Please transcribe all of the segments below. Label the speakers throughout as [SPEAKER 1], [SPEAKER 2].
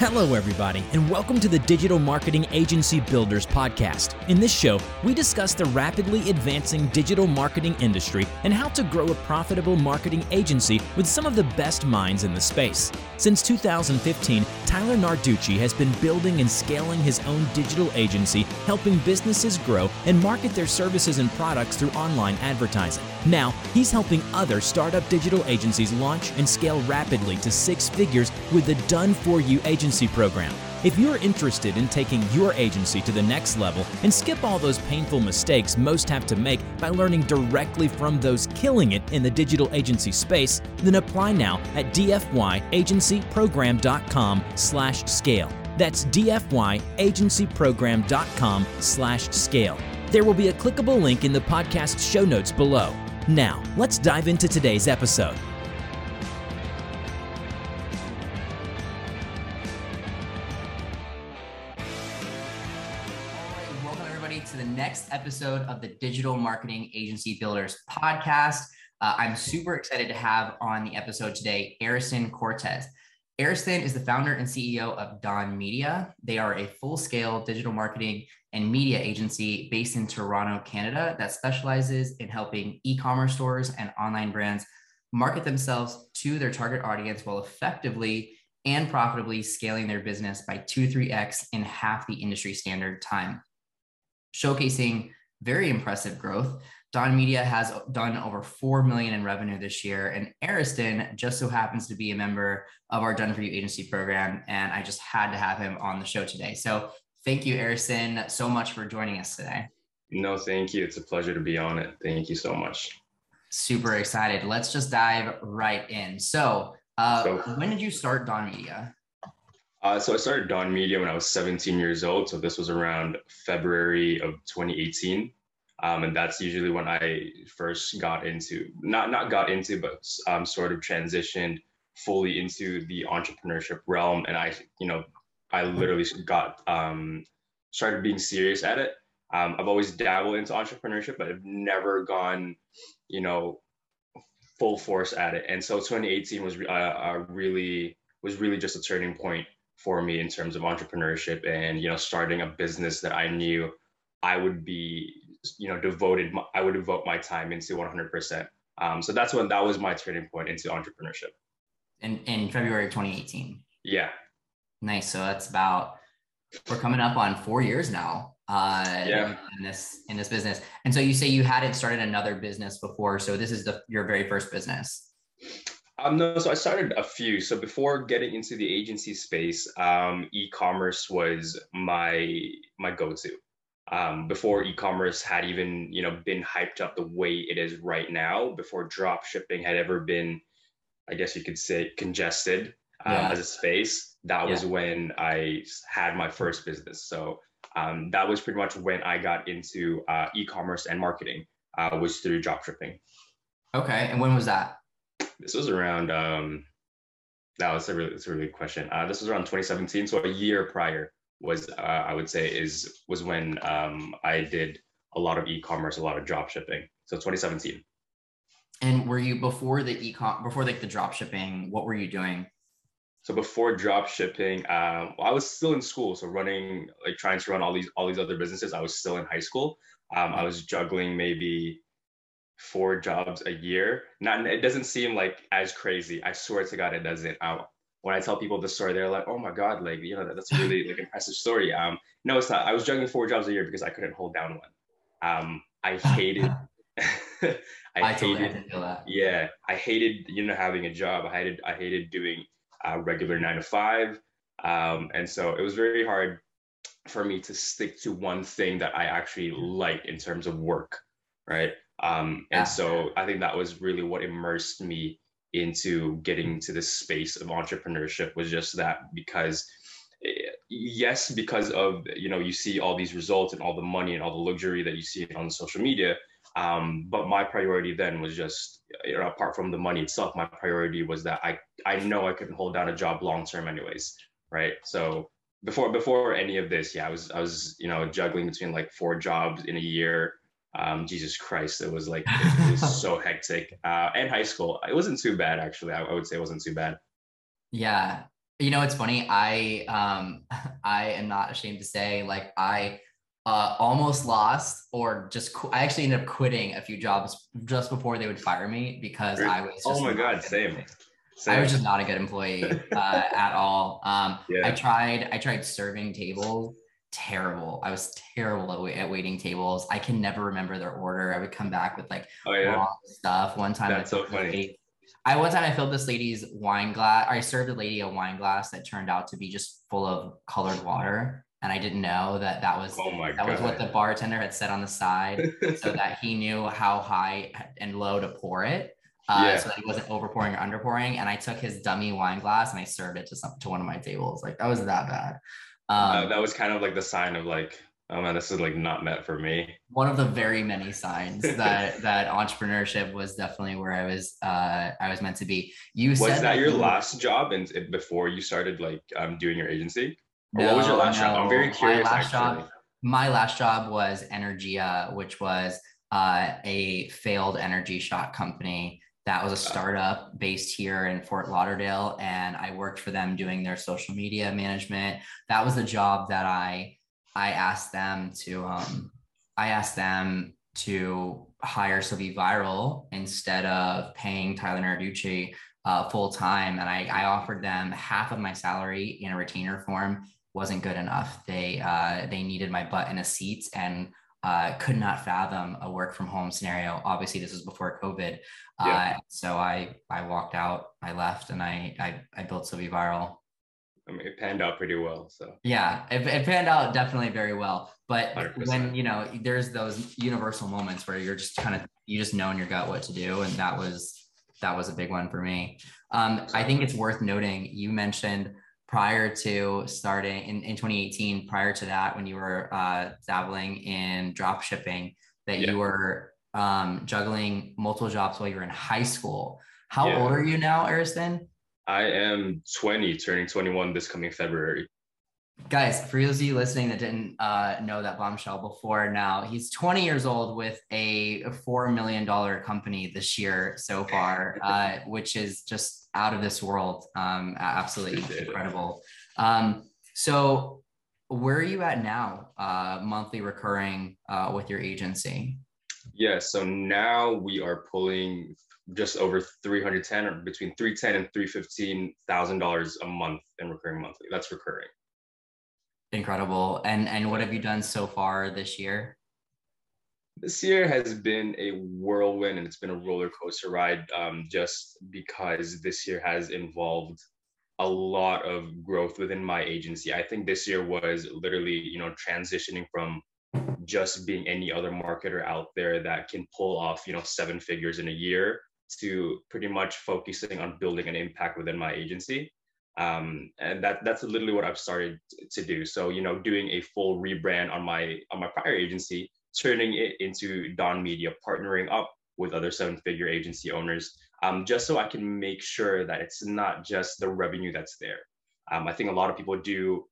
[SPEAKER 1] Hello, everybody, and welcome to the Digital Marketing Agency Builders podcast. In this show, we discuss the rapidly advancing digital marketing industry and how to grow a profitable marketing agency with some of the best minds in the space. Since 2015, Tyler Narducci has been building and scaling his own digital agency, helping businesses grow and market their services and products through online advertising. Now, he's helping other startup digital agencies launch and scale rapidly to six figures with the Done For You agency program. If you're interested in taking your agency to the next level and skip all those painful mistakes most have to make by learning directly from those killing it in the digital agency space, then apply now at dfyagencyprogram.com slash scale. That's dfyagencyprogram.com slash scale. There will be a clickable link in the podcast show notes below. Now, let's dive into today's episode.
[SPEAKER 2] Episode of the Digital Marketing Agency Builders podcast. Uh, I'm super excited to have on the episode today Ariston Cortez. Ariston is the founder and CEO of Don Media. They are a full scale digital marketing and media agency based in Toronto, Canada, that specializes in helping e commerce stores and online brands market themselves to their target audience while effectively and profitably scaling their business by 2 3x in half the industry standard time showcasing very impressive growth. Don Media has done over 4 million in revenue this year. And Ariston just so happens to be a member of our Done For You agency program. And I just had to have him on the show today. So thank you, Ariston, so much for joining us today.
[SPEAKER 3] No, thank you. It's a pleasure to be on it. Thank you so much.
[SPEAKER 2] Super excited. Let's just dive right in. So, uh, so when did you start Don Media?
[SPEAKER 3] Uh, so I started Dawn Media when I was 17 years old. So this was around February of 2018. Um, and that's usually when I first got into, not, not got into, but um, sort of transitioned fully into the entrepreneurship realm. And I, you know, I literally got, um, started being serious at it. Um, I've always dabbled into entrepreneurship, but I've never gone, you know, full force at it. And so 2018 was uh, really, was really just a turning point for me in terms of entrepreneurship and you know starting a business that I knew I would be you know devoted I would devote my time into 100%. Um, so that's when that was my turning point into entrepreneurship.
[SPEAKER 2] In in February 2018.
[SPEAKER 3] Yeah.
[SPEAKER 2] Nice. So that's about we're coming up on four years now. Uh, yeah. in this in this business. And so you say you hadn't started another business before. So this is the your very first business.
[SPEAKER 3] Um, no, so I started a few. So before getting into the agency space, um, e-commerce was my my go-to. Um, before e-commerce had even you know been hyped up the way it is right now, before drop shipping had ever been, I guess you could say, congested um, yeah. as a space. That yeah. was when I had my first business. So um, that was pretty much when I got into uh, e-commerce and marketing. Uh, was through drop shipping.
[SPEAKER 2] Okay, and when was that?
[SPEAKER 3] This was around. Um, that was a really, that's a really good question. Uh, this was around 2017, so a year prior was uh, I would say is was when um, I did a lot of e-commerce, a lot of drop shipping. So 2017.
[SPEAKER 2] And were you before the e-com before like the drop shipping? What were you doing?
[SPEAKER 3] So before drop shipping, um, well, I was still in school, so running like trying to run all these all these other businesses. I was still in high school. Um, I was juggling maybe four jobs a year. Not it doesn't seem like as crazy. I swear to God, it doesn't. Um, when I tell people the story, they're like, "Oh my God, like you know, that's a really like impressive story." Um, no, it's not. I was juggling four jobs a year because I couldn't hold down one. Um, I hated. I, I, hated. Yeah, I hated you know having a job. I hated I hated doing uh, regular nine to five. Um, and so it was very hard for me to stick to one thing that I actually liked in terms of work, right? Um, and so I think that was really what immersed me into getting to this space of entrepreneurship was just that because eh, yes because of you know you see all these results and all the money and all the luxury that you see on social media um, but my priority then was just you know, apart from the money itself my priority was that i i know i couldn't hold down a job long term anyways right? So before before any of this yeah i was i was you know juggling between like four jobs in a year um, Jesus Christ, it was like it was so hectic. Uh, and high school, it wasn't too bad actually. I, I, would say it wasn't too bad.
[SPEAKER 2] Yeah, You know, it's funny. I um I am not ashamed to say like I uh, almost lost or just qu- I actually ended up quitting a few jobs just before they would fire me because I was
[SPEAKER 3] oh my god
[SPEAKER 2] same.
[SPEAKER 3] same
[SPEAKER 2] I was just not a good employee uh, at all. Um,
[SPEAKER 3] Yeah.
[SPEAKER 2] I tried I tried serving tables terrible I was terrible at, wait- at waiting tables I can never remember their order I would come back with like
[SPEAKER 3] oh yeah
[SPEAKER 2] wrong stuff one time I
[SPEAKER 3] That's so funny.
[SPEAKER 2] lady- I one time I filled this lady's wine glass. I served a lady a wine glass that turned out to be just full of colored water, and I didn't know that that was
[SPEAKER 3] oh
[SPEAKER 2] that
[SPEAKER 3] god
[SPEAKER 2] was what the bartender had said on the side, so that he knew how high and low to pour it, uh,
[SPEAKER 3] Yeah.
[SPEAKER 2] so that he wasn't overpouring or underpouring. And I took his dummy wine glass and I served it to some to one of my tables. Like that was that bad.
[SPEAKER 3] Uh,
[SPEAKER 2] Um,
[SPEAKER 3] that was kind of like the sign of like oh man this is like not meant for me.
[SPEAKER 2] One of the very many signs that that entrepreneurship was definitely where I was uh I was meant to be. You
[SPEAKER 3] was
[SPEAKER 2] said
[SPEAKER 3] that your
[SPEAKER 2] you-
[SPEAKER 3] last job and before you started like um doing your agency? Or what was your
[SPEAKER 2] No,
[SPEAKER 3] last job? I'm very
[SPEAKER 2] no. My
[SPEAKER 3] curious
[SPEAKER 2] last
[SPEAKER 3] actually.
[SPEAKER 2] job- My last job was Energia, which was uh, a failed energy shot company that was a startup based here in Fort Lauderdale. And I worked for them doing their social media management. That was the job that I I asked them to um, I asked them to hire So Be Viral instead of paying Tyler Narducci uh, full time. And I, I offered them half of my salary in a retainer form wasn't good enough. They uh, they needed my butt in a seat and uh, could not fathom a work from home scenario. Obviously, this was before COVID, uh,
[SPEAKER 3] Yeah.
[SPEAKER 2] so I I walked out, I left, and I I, I built So Be Viral.
[SPEAKER 3] i mean it panned out pretty well so
[SPEAKER 2] Yeah, it, it panned out definitely very well. But
[SPEAKER 3] 100%.
[SPEAKER 2] when you know, there's those universal moments where you're just kind of you just know in your gut what to do, and that was that was a big one for me. Um, I think it's worth noting you mentioned prior to starting in, in 2018, prior to that, when you were uh, dabbling in drop shipping, that
[SPEAKER 3] Yeah.
[SPEAKER 2] you were um, juggling multiple jobs while you were in high school. How
[SPEAKER 3] Yeah.
[SPEAKER 2] old are you now, Ariston?
[SPEAKER 3] i am 20 turning 21 this coming february
[SPEAKER 2] Guys, for those of you listening that didn't uh, know that bombshell before now, he's 20 years old with a $4 million company this year so far, uh, which is just out of this world. Um, absolutely incredible. Um, so, where are you at now, uh, monthly recurring uh, with your agency?
[SPEAKER 3] Yeah, so now we are pulling just over 310 or between 310 and 315 thousand dollars a month in recurring monthly. That's recurring.
[SPEAKER 2] Incredible. And and what have you done so far this year?
[SPEAKER 3] This year has been a whirlwind and it's been a roller coaster ride um, just because this year has involved a lot of growth within my agency. I think this year was literally, you know, transitioning from just being any other marketer out there that can pull off, you know, seven figures in a year to pretty much focusing on building an impact within my agency. Um, and that that's literally what I've started to do. So, you know, doing a full rebrand on my on my prior agency, turning it into Don Media, partnering up with other seven-figure agency owners, um, just so I can make sure that it's not just the revenue that's there. Um, I think a lot of people do.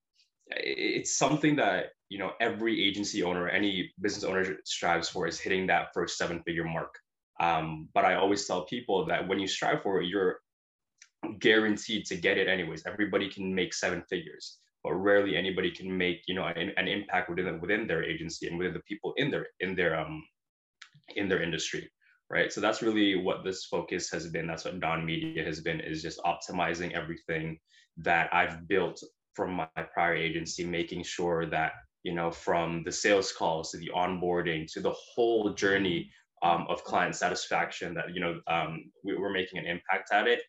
[SPEAKER 3] It's something that you know every agency owner, any business owner strives for is hitting that first seven-figure mark. Um, but I always tell people that when you strive for it, you're guaranteed to get it anyways. Everybody can make seven figures, but rarely anybody can make you know an, an impact within within their agency and within the people in their in their um in their industry, right? So that's really what this focus has been. That's what Don Media has been is just optimizing everything that I've built from my prior agency, making sure that you know from the sales calls to the onboarding to the whole journey um, of client satisfaction that you know um, we, we're making an impact at it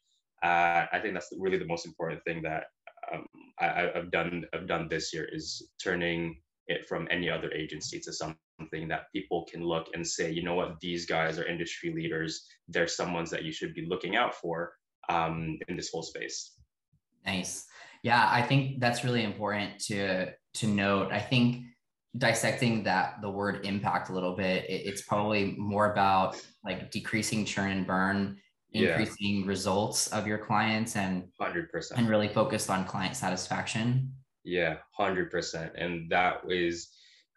[SPEAKER 3] uh, I think that's really the most important thing that um, I, I've done. I've done this year is turning it from any other agency to something that people can look and say, you know what, these guys are industry leaders. They're someone's that you should be looking out for um, in this whole space.
[SPEAKER 2] Nice. Yeah, I think that's really important to to note. I think dissecting that the word impact a little bit, it, it's probably more about like decreasing churn and burn,
[SPEAKER 3] Yeah.
[SPEAKER 2] increasing results of your clients, and
[SPEAKER 3] Hundred percent.
[SPEAKER 2] and really focused on client satisfaction.
[SPEAKER 3] Yeah, hundred percent. And that is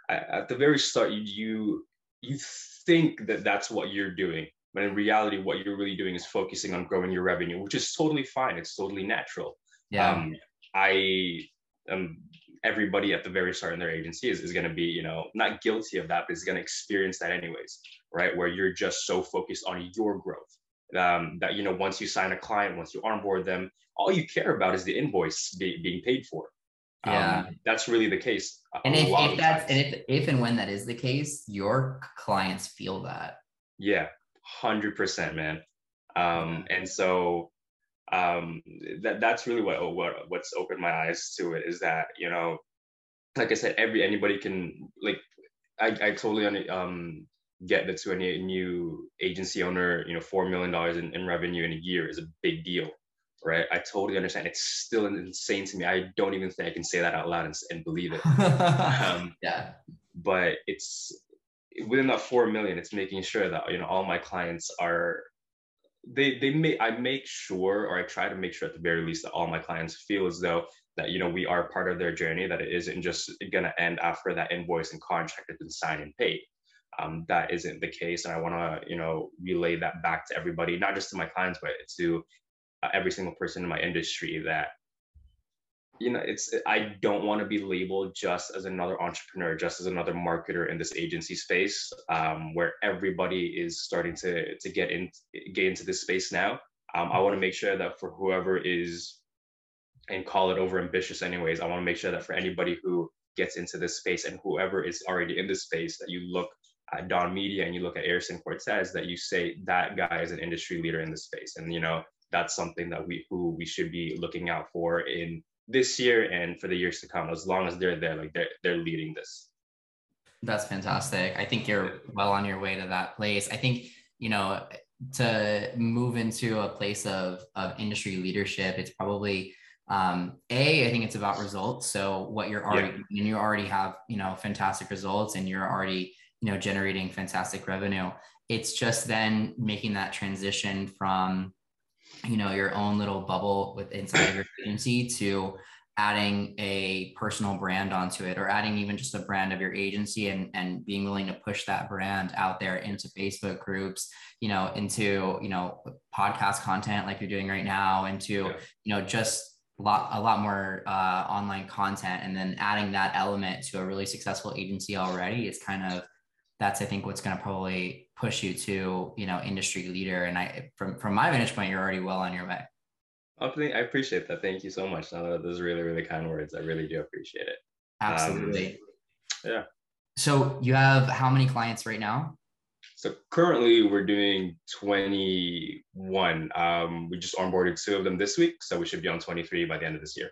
[SPEAKER 3] at the very start. You you think that that's what you're doing, but in reality, what you're really doing is focusing on growing your revenue, which is totally fine. It's totally natural.
[SPEAKER 2] Yeah.
[SPEAKER 3] Um, I am everybody at the very start in their agency is, is going to be, you know, not guilty of that, but is going to experience that anyways, right? Where you're just so focused on your growth um, that, you know, once you sign a client, once you onboard them, all you care about is the invoice be, being paid for.
[SPEAKER 2] Yeah.
[SPEAKER 3] Um, that's really the case.
[SPEAKER 2] And if, if that's, and if, if and when that is the case, your clients feel that.
[SPEAKER 3] Yeah, 100%, man. Um, and so um, that that's really what what what's opened my eyes to it is that you know, like I said, every anybody can like I I totally um get that to a new agency owner, you know, four million dollars in, in revenue in a year is a big deal, right? I totally understand. It's still insane to me. I don't even think I can say that out loud and, and believe it.
[SPEAKER 2] um, yeah.
[SPEAKER 3] But it's within that four million, it's making sure that you know all my clients are they they make I make sure or I try to make sure at the very least that all my clients feel as though that you know we are part of their journey that it isn't just gonna end after that invoice and contract has been signed and paid. Um, that isn't the case, and I want to you know relay that back to everybody, not just to my clients, but to uh, every single person in my industry that you know it's i don't want to be labeled just as another entrepreneur just as another marketer in this agency space um, where everybody is starting to to get in get into this space now. Um, i want to make sure that for whoever is and call it over ambitious anyways i want to make sure that for anybody who gets into this space and whoever is already in this space that you look at don media and you look at Ariston cortez that you say that guy is an industry leader in the space. And you know that's something that we who we should be looking out for in this year and for the years to come as long as they're there like they're they're leading this.
[SPEAKER 2] That's fantastic. I think you're well on your way to that place. I think you know to move into a place of of industry leadership it's probably um a i think it's about results. So what you're already yeah. and you already have you know fantastic results and you're already you know generating fantastic revenue it's just then making that transition from you know your own little bubble with inside your agency to adding a personal brand onto it or adding even just a brand of your agency and and being willing to push that brand out there into facebook groups you know into you know podcast content like you're doing right now into yeah. you know just a lot a lot more uh, online content and then adding that element to a really successful agency already is kind of that's I think what's going to probably push you to you know industry leader. And I from from my vantage point, you're already well on your way.
[SPEAKER 3] I appreciate that. Thank you so much. No, those are really really kind words. I really do appreciate it.
[SPEAKER 2] Absolutely.
[SPEAKER 3] Um, yeah.
[SPEAKER 2] So you have how many clients right now?
[SPEAKER 3] So currently we're doing 21. Um, we just onboarded two of them this week, so we should be on 23 by the end of this year.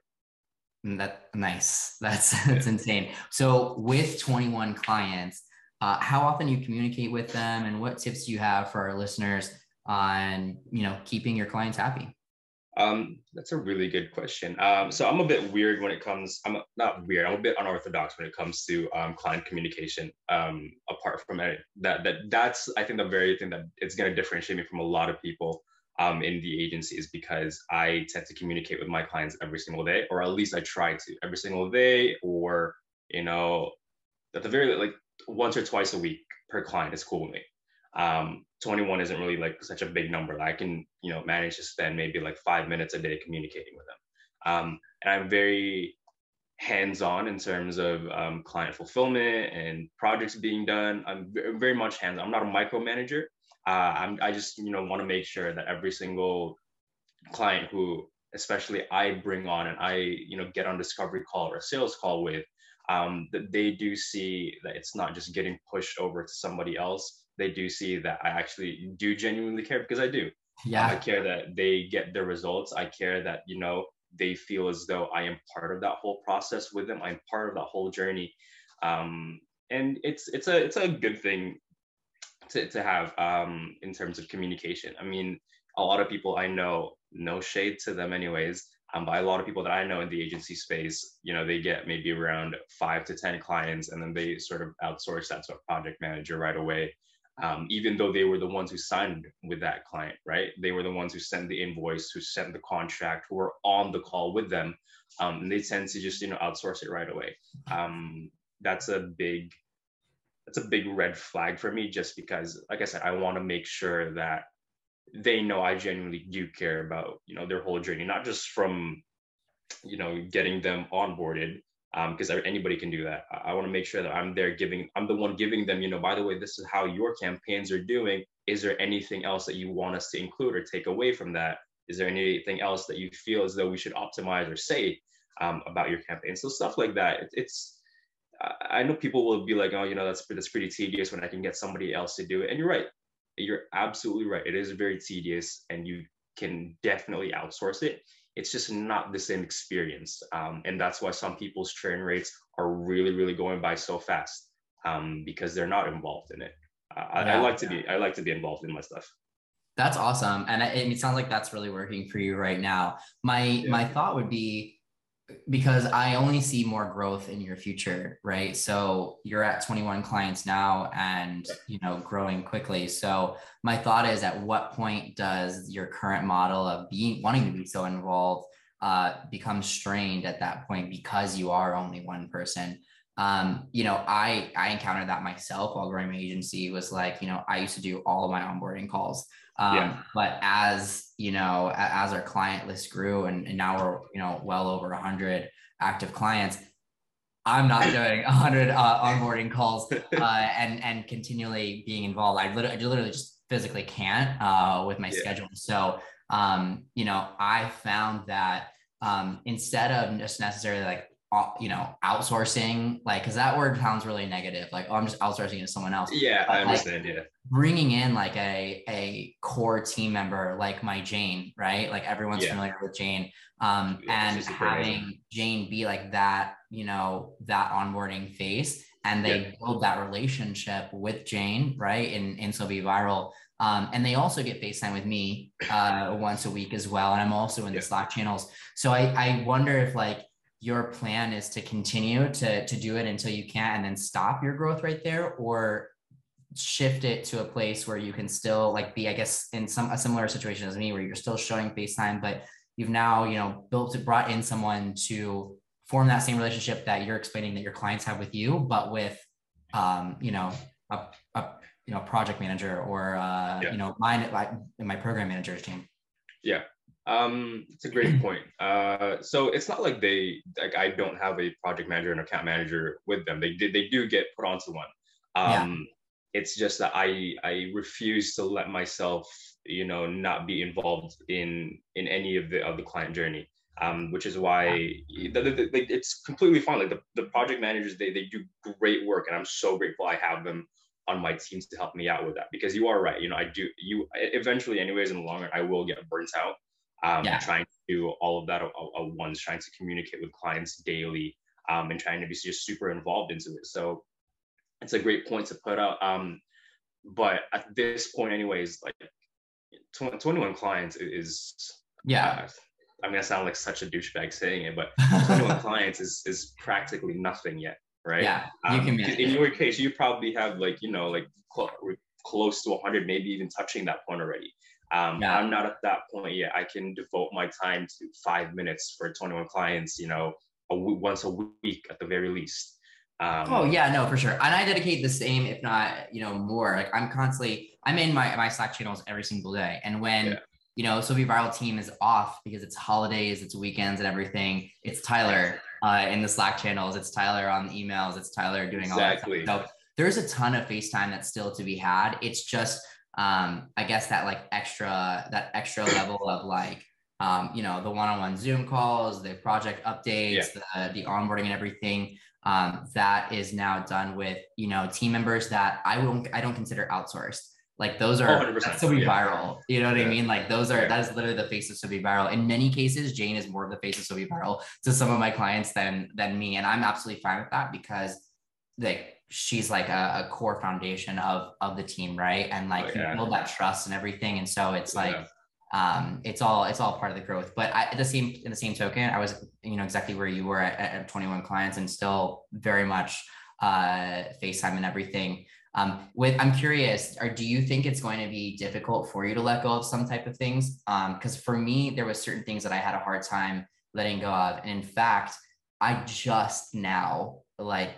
[SPEAKER 2] Mm, that nice. That's that's insane. So with 21 clients, uh, how often you communicate with them and what tips you have for our listeners on you know keeping your clients happy
[SPEAKER 3] um, that's a really good question. Um, so I'm a bit weird when it comes. I'm not weird. I'm a bit unorthodox when it comes to um, client communication. Um, apart from that, that that's I think the very thing that it's going to differentiate me from a lot of people um, in the agency is because I tend to communicate with my clients every single day, or at least I try to every single day, or you know, at the very like once or twice a week per client is cool with me. Um, 21 isn't really like such a big number. I can, you know, manage to spend maybe like five minutes a day communicating with them. Um, and I'm very hands-on in terms of um, client fulfillment and projects being done. I'm very much hands. On. I'm not a micromanager. Uh, I'm, I just, you know, want to make sure that every single client who, especially I bring on and I, you know, get on discovery call or a sales call with, um, that they do see that it's not just getting pushed over to somebody else. They do see that I actually do genuinely care because I do.
[SPEAKER 2] Yeah.
[SPEAKER 3] I care that they get the results. I care that, you know, they feel as though I am part of that whole process with them. I'm part of that whole journey. Um, and it's it's a it's a good thing to, to have um, in terms of communication. I mean, a lot of people I know, no shade to them anyways, um, by a lot of people that I know in the agency space, you know, they get maybe around five to 10 clients and then they sort of outsource that to a project manager right away. Um, even though they were the ones who signed with that client, right? They were the ones who sent the invoice, who sent the contract, who were on the call with them. Um, and they tend to just, you know, outsource it right away. Um, that's a big, that's a big red flag for me just because, like I said, I want to make sure that they know I genuinely do care about, you know, their whole journey, not just from you know, getting them onboarded because um, anybody can do that. I, I want to make sure that I'm there giving, I'm the one giving them, you know, by the way, this is how your campaigns are doing. Is there anything else that you want us to include or take away from that? Is there anything else that you feel as though we should optimize or say um, about your campaign? So stuff like that. It, it's, I know people will be like, oh, you know, that's that's pretty tedious when I can get somebody else to do it. And you're right. You're absolutely right. It is very tedious, and you can definitely outsource it it's just not the same experience. Um, and that's why some people's churn rates are really, really going by so fast um, because they're not involved in it. Uh, yeah. I, I, like to be, I like to be involved in my stuff.
[SPEAKER 2] That's awesome. And it, it sounds like that's really working for you right now. My, yeah. my thought would be, because I only see more growth in your future, right? So you're at 21 clients now and you know growing quickly. So my thought is at what point does your current model of being wanting to be so involved uh, become strained at that point because you are only one person? Um, you know, I I encountered that myself while growing my agency was like, you know, I used to do all of my onboarding calls. Um, yeah. But as you know, as our client list grew, and, and now we're you know well over 100 active clients, I'm not doing 100 uh, onboarding calls uh, and and continually being involved. I literally, I literally just physically can't uh, with my yeah. schedule. So um, you know, I found that um, instead of just necessarily like you know, outsourcing, like, because that word sounds really negative. Like, oh, I'm just outsourcing to someone else.
[SPEAKER 3] Yeah, but I understand.
[SPEAKER 2] Like,
[SPEAKER 3] yeah.
[SPEAKER 2] Bringing in like a a core team member like my Jane, right? Like everyone's yeah. familiar with Jane, um, yeah, and having amazing. Jane be like that, you know, that onboarding face, and they yeah. build that relationship with Jane, right? In in So Be Viral. Um, and they also get FaceTime with me uh, once a week as well. And I'm also in the Slack channels. So I, I wonder if like your plan is to continue to, to do it until you can't and then stop your growth right there or shift it to a place where you can still like be i guess in some a similar situation as me where you're still showing facetime but you've now you know built brought in someone to form that same relationship that you're explaining that your clients have with you but with um you know a, a you know project manager or uh yeah. you know mine my my program manager's team
[SPEAKER 3] yeah um, it's a great point. Uh, so it's not like they like I don't have a project manager and account manager with them. They did they do get put onto one. Um, yeah. it's just that I I refuse to let myself you know not be involved in in any of the of the client journey. Um, which is why the, the, the, it's completely fine. Like the, the project managers, they they do great work, and I'm so grateful I have them on my teams to help me out with that. Because you are right, you know, I do you eventually, anyways, in the long run, I will get burnt out um, yeah. trying to do all of that at, at once, trying to communicate with clients daily, um, and trying to be just super involved into it. So it's a great point to put out. Um, but at this point, anyways, like 21 clients is
[SPEAKER 2] yeah.
[SPEAKER 3] Uh, I'm gonna sound like such a douchebag saying it, but 21 clients is is practically nothing yet, right?
[SPEAKER 2] Yeah, you um, can.
[SPEAKER 3] in your case, you probably have like you know like cl- close to 100, maybe even touching that point already. Um, yeah. I'm not at that point yet. I can devote my time to five minutes for 21 clients, you know, a w- once a week at the very least.
[SPEAKER 2] Um, oh yeah, no, for sure. And I dedicate the same, if not, you know, more. Like I'm constantly, I'm in my my Slack channels every single day, and when yeah. you know, So Be Viral team is off because it's holidays, it's weekends, and everything. It's Tyler uh, in the Slack channels. It's Tyler on the emails. It's Tyler doing exactly. all that. Stuff. So there's a ton of FaceTime that's still to be had. It's just um, I guess that like extra that extra level of like um, you know the one-on-one Zoom calls, the project updates, yeah. the the onboarding and everything um, that is now done with you know team members that I won't I don't consider outsourced. Like those are oh, so be yeah. viral. You know what yeah. I mean? Like those are yeah. that is literally the face of so be viral. In many cases, Jane is more of the face of so be viral to some of my clients than than me, and I'm absolutely fine with that because like she's like a, a, core foundation of of the team, right? And like oh, yeah. build that trust and everything. And so it's like um it's all it's all part of the growth. But I, at the same in the same token, I was you know exactly where you were at, at 21 clients and still very much uh FaceTime and everything. Um, with I'm curious, or do you think it's going to be difficult for you to let go of some type of things? Um, because for me, there was certain things that I had a hard time letting go of. And in fact, I just now like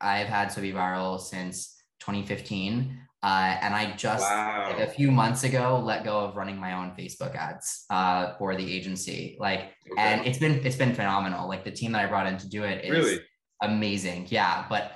[SPEAKER 2] I've had So Be Viral since 2015. Uh, and I just wow. like, a few months ago let go of running my own Facebook ads uh, for the agency. Like, okay. and it's been it's been phenomenal. Like the team that I brought in to do it is really? amazing. Yeah, but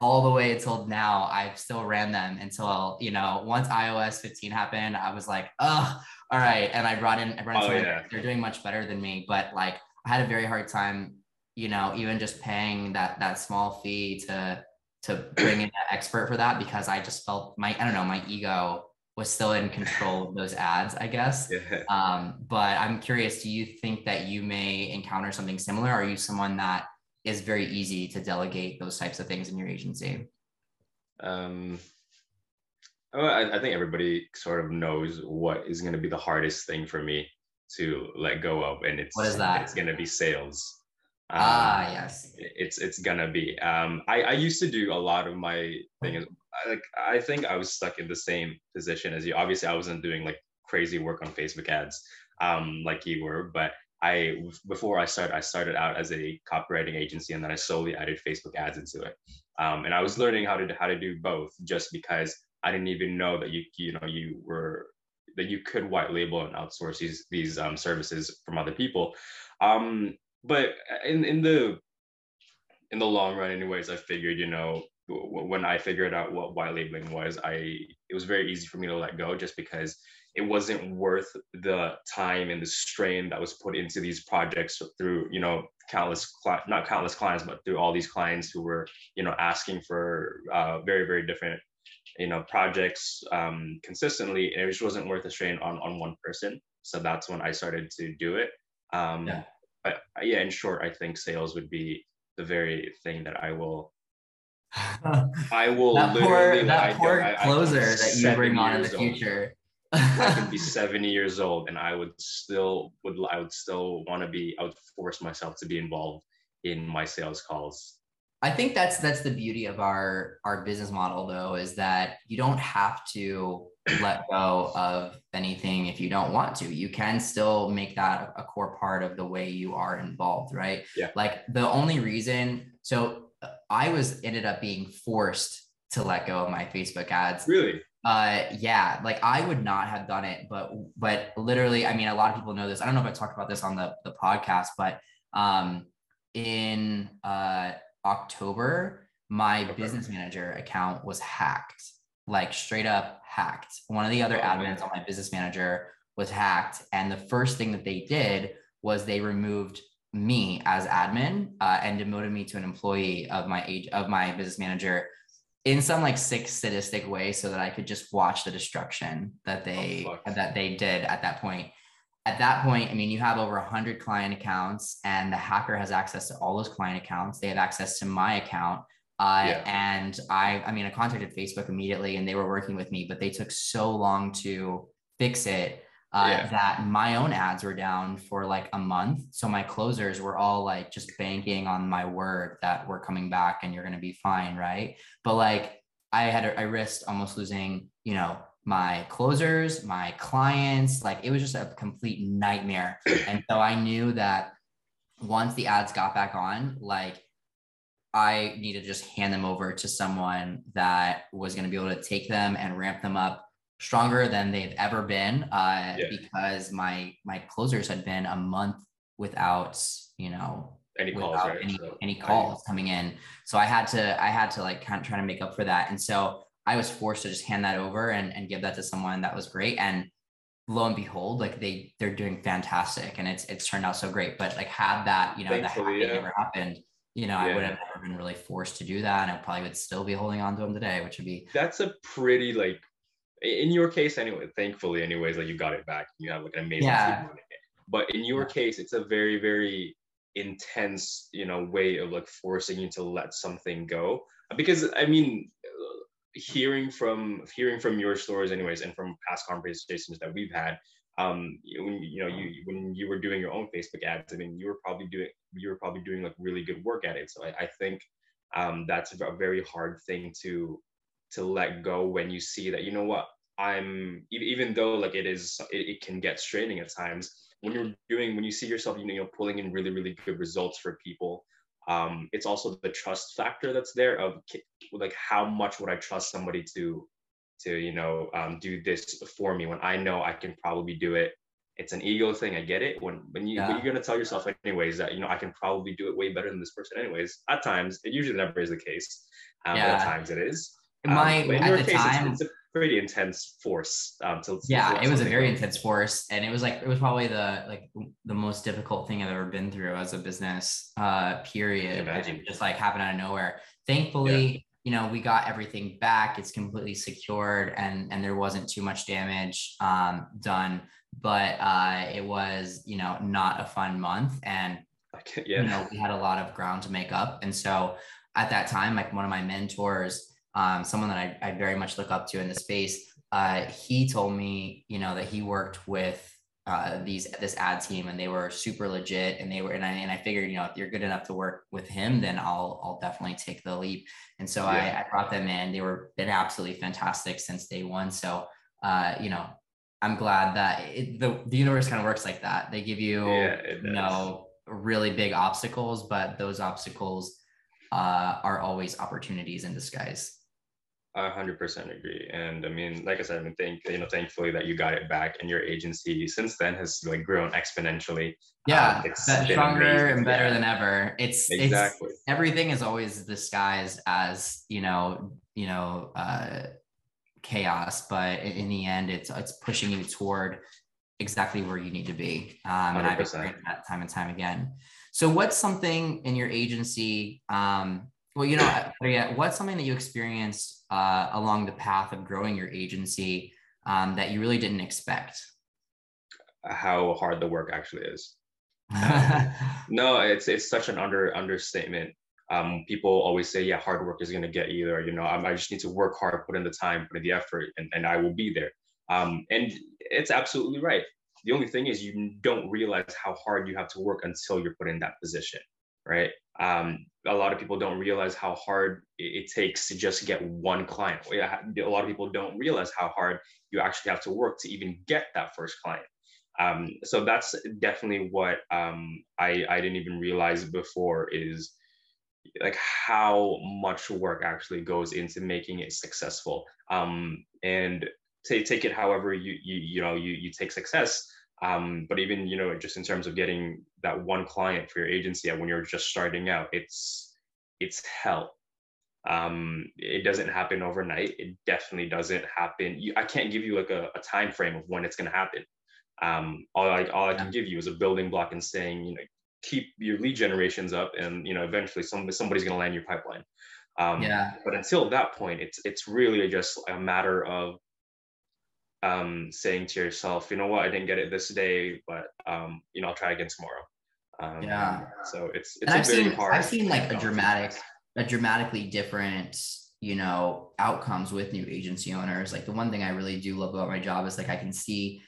[SPEAKER 2] all the way until now, I've still ran them until you know once iOS 15 happened, I was like, oh, all right. And I brought in, I brought in oh, yeah. they're doing much better than me, but like I had a very hard time, you know, even just paying that that small fee to to bring in an expert for that because I just felt my I don't know my ego was still in control of those ads, I guess. Yeah. Um, but I'm curious, do you think that you may encounter something similar? Are you someone that is very easy to delegate those types of things in your agency?
[SPEAKER 3] Um, well, I, I think everybody sort of knows what is going to be the hardest thing for me to let go of, and it's
[SPEAKER 2] what is that?
[SPEAKER 3] It's going to be sales.
[SPEAKER 2] Um, ah, yes.
[SPEAKER 3] It's it's gonna be. Um, I I used to do a lot of my things. Like I think I was stuck in the same position as you. Obviously, I wasn't doing like crazy work on Facebook ads, um, like you were. But I before I started, I started out as a copywriting agency, and then I slowly added Facebook ads into it. Um, and I was learning how to how to do both, just because I didn't even know that you you know you were that you could white label and outsource these these um, services from other people. Um, but in in the in the long run, anyways, I figured you know when I figured out what white labeling was, I it was very easy for me to let go just because it wasn't worth the time and the strain that was put into these projects through you know countless not countless clients but through all these clients who were you know asking for uh, very very different you know projects um, consistently it just wasn't worth the strain on on one person so that's when i started to do it um, yeah. But yeah in short i think sales would be the very thing that i will i will
[SPEAKER 2] that poor, that poor I, closer I, that you bring on in the future.
[SPEAKER 3] I can be 70 years old and I would still would I would still want to be I would force myself to be involved in my sales calls.
[SPEAKER 2] I think that's that's the beauty of our our business model though is that you don't have to let go of anything if you don't want to. You can still make that a core part of the way you are involved, right?
[SPEAKER 3] Yeah.
[SPEAKER 2] Like the only reason so I was ended up being forced to let go of my Facebook ads.
[SPEAKER 3] Really?
[SPEAKER 2] Uh yeah, like I would not have done it, but but literally, I mean a lot of people know this. I don't know if I talked about this on the the podcast, but um in uh October, my okay. business manager account was hacked, like straight up hacked. One of the other admins on my business manager was hacked. And the first thing that they did was they removed me as admin uh, and demoted me to an employee of my age of my business manager in some like sick sadistic way so that I could just watch the destruction that they oh, that they did at that point at that point, I mean, you have over 100 client accounts, and the hacker has access to all those client accounts. They have access to my account. Uh, yeah. And I, I mean, I contacted Facebook immediately, and they were working with me, but they took so long to fix it uh, yeah. that my own ads were down for like a month. So my closers were all like just banking on my word that we're coming back and you're going to be fine, right? But like I had, I risked almost losing, you know, my closers, my clients. Like it was just a complete nightmare. And so I knew that once the ads got back on, like I needed to just hand them over to someone that was going to be able to take them and ramp them up stronger than they've ever been. Uh, yeah. because my my closers had been a month without, you know,
[SPEAKER 3] any calls, right?
[SPEAKER 2] any, so, any calls coming in. So I had to I had to like kind of try to make up for that. And so I was forced to just hand that over and, and give that to someone that was great. And lo and behold, like they they're doing fantastic and it's it's turned out so great. But like had that, you know, Thankfully, that yeah. never happened, you know, yeah. I would have never been really forced to do that. And I probably would still be holding on to them today, which would be
[SPEAKER 3] that's a pretty like in your case anyway, thankfully, anyways, like you got it back. You have like an amazing yeah. But in your case, it's a very, very intense, you know, way of like forcing you to let something go. Because I mean, hearing from hearing from your stories anyways and from past conversations that we've had um when you know you when you were doing your own facebook ads i mean you were probably doing you were probably doing like really good work at it. So i, I think um that's a very hard thing to to let go when you see that you know what? I'm even though like it is it, it can get straining at times when you're doing when you see yourself you know pulling in really really good results for people um, it's also the trust factor that's there of like how much would I trust somebody to to you know um, do this for me when I know I can probably do it. It's an ego thing. I get it. When when you yeah. when you're gonna tell yourself anyways that you know I can probably do it way better than this person anyways. At times, it usually never is the case. Um, yeah. At times, it is.
[SPEAKER 2] My um, at the case, time,
[SPEAKER 3] it's, it's, a pretty intense force. Um, to,
[SPEAKER 2] yeah, it was a very intense force, and it was like it was probably the like the most difficult thing I've ever been through as a business. Uh, period. Just like happened out of nowhere. Thankfully, you know we got everything back it's completely secured and and there wasn't too much damage um, done but uh, it was you know not a fun month and yeah. you know we had a lot of ground to make up and so at that time like one of my mentors um, someone that I, I very much look up to in the space uh, he told me you know that he worked with uh, these this ad team and they were super legit and they were and I and I figured you know if you're good enough to work with him then I'll I'll definitely take the leap. And so yeah. I, I brought them in. They were been absolutely fantastic since day one. So uh, you know I'm glad that it, the the universe kind of works like that. They give you yeah, you know really big obstacles but those obstacles uh, are always opportunities in disguise
[SPEAKER 3] I 100% agree. And I mean, like I said, I mean, thank you know, thankfully that you got it back, and your agency since then has like grown exponentially.
[SPEAKER 2] Yeah, um, it's stronger amazing. and better yeah. than ever. It's exactly it's, everything is always disguised as you know, you know, uh, chaos, but in the end, it's it's pushing you toward exactly where you need to be. Um, and I've experienced that time and time again. So, what's something in your agency? Um, well, you know, yeah, what's something that you experienced uh, along the path of growing your agency um, that you really didn't expect?
[SPEAKER 3] How hard the work actually is. Um, no, it's it's such an under understatement. Um, people always say, yeah, hard work is going to get you there. You know, I, I, just need to work hard, put in the time, put in the effort, and, and I will be there. Um, and it's absolutely right. The only thing is you don't realize how hard you have to work until you're put in that position, right? Um, a lot of people don't realize how hard it, takes to just get one client. A lot of people don't realize how hard you actually have to work to even get that first client. Um, so that's definitely what um, I, I didn't even realize before is like how much work actually goes into making it successful. Um, and take take it however you you you know you you take success. Um, but even you know just in terms of getting that one client for your agency when you're just starting out, it's it's hell. Um, it doesn't happen overnight. It definitely doesn't happen. You, I can't give you like a, a time frame of when it's going to happen. Um, all I all I can give you is a building block and saying you know keep your lead generations up, and you know eventually some somebody's going to land your pipeline. Um, yeah. But until that point, it's it's really just a matter of um, saying to yourself, you know what, I didn't get it this day, but um, you know, I'll try again tomorrow. Um, yeah. So it's it's
[SPEAKER 2] I've seen I've seen like a dramatic, a dramatically different, you know, outcomes with new agency owners. Like the one thing I really do love about my job is like I can see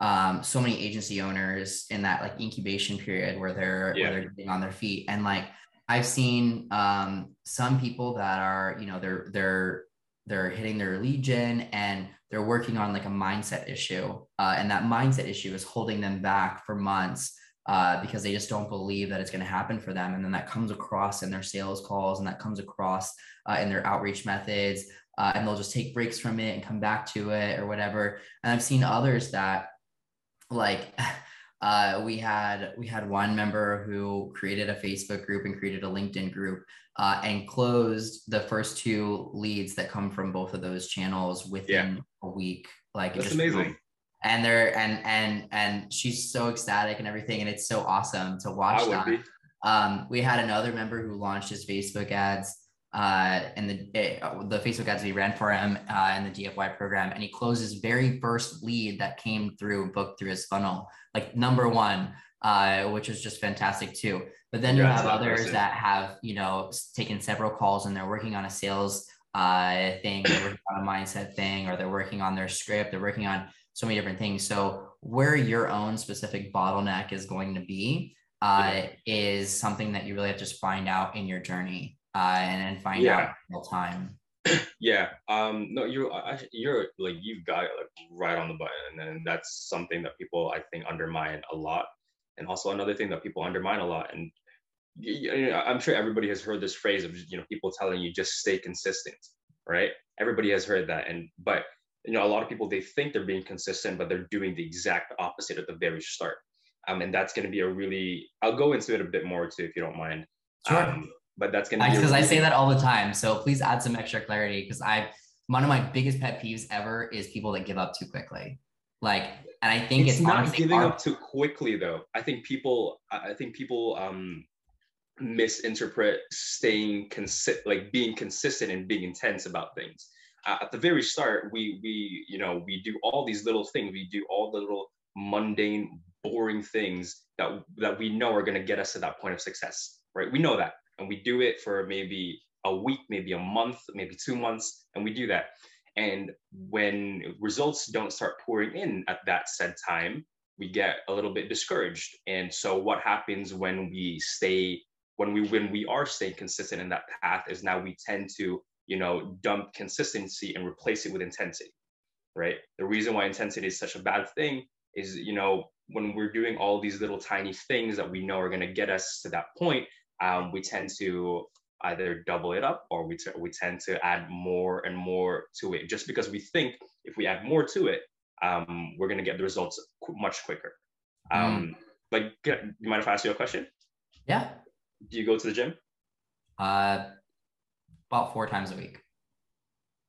[SPEAKER 2] um, so many agency owners in that like incubation period where they're yeah. where they're getting on their feet and like I've seen um, some people that are you know they're they're they're hitting their lead gen and they're working on like a mindset issue uh, and that mindset issue is holding them back for months uh, because they just don't believe that it's going to happen for them and then that comes across in their sales calls and that comes across uh, in their outreach methods uh, and they'll just take breaks from it and come back to it or whatever. And i've seen others that like uh, we had we had one member who created a Facebook group and created a LinkedIn group uh, and closed the first two leads that come from both of those channels within yeah. a week. Like
[SPEAKER 3] that's amazing.
[SPEAKER 2] And they're and and and she's so ecstatic and everything, and it's so awesome to watch that. Um, we had another member who launched his Facebook ads uh, and the it, uh, the Facebook ads we ran for him uh, in the DFY program, and he closed his very first lead that came through, booked through his funnel, like number one, uh, which is just fantastic too. But then you have others person. that have you know taken several calls and they're working on a sales uh, thing, they're working on a mindset thing, or they're working on their script, they're working on so many different things. So where your own specific bottleneck is going to be uh, yeah. is something that you really have to find out in your journey uh, and then find yeah. out real time.
[SPEAKER 3] yeah. Um, no, you're you're like you've got it like right on the button, and that's something that people I think undermine a lot. And also another thing that people undermine a lot, and you know, I'm sure everybody has heard this phrase of you know people telling you just stay consistent, right? Everybody has heard that. And, but, you know, a lot of people, they think they're being consistent, but they're doing the exact opposite at the very start. Um, and that's going to be a really, I'll go into it a bit more too, if you don't mind.
[SPEAKER 2] Sure.
[SPEAKER 3] Um, but that's to
[SPEAKER 2] because
[SPEAKER 3] really-
[SPEAKER 2] I say that all the time. So please add some extra clarity because I, one of my biggest pet peeves ever is people that give up too quickly. Like, and I think
[SPEAKER 3] it's,
[SPEAKER 2] it's,
[SPEAKER 3] not giving our- up too quickly though. I think people, I think people um, misinterpret staying consistent, like being consistent and being intense about things. Uh, at the very start, we we you know we do all these little things. We do all the little mundane, boring things that that we know are going to get us to that point of success, right? We know that, and we do it for maybe a week, maybe a month, maybe two months, and we do that. And when results don't start pouring in at that said time, we get a little bit discouraged. And so what happens when we stay, when we when we are staying consistent in that path is now we tend to, you know, dump consistency and replace it with intensity. Right. The reason why intensity is such a bad thing is, you know, when we're doing all these little tiny things that we know are going to get us to that point, um, we tend to either double it up or we, t- we tend to add more and more to it. Just because we think if we add more to it um, we're going to get the results qu- much quicker. Mm. um, like you mind if i ask you a question?
[SPEAKER 2] Yeah.
[SPEAKER 3] Do you go to the gym?
[SPEAKER 2] Uh, about four times a week.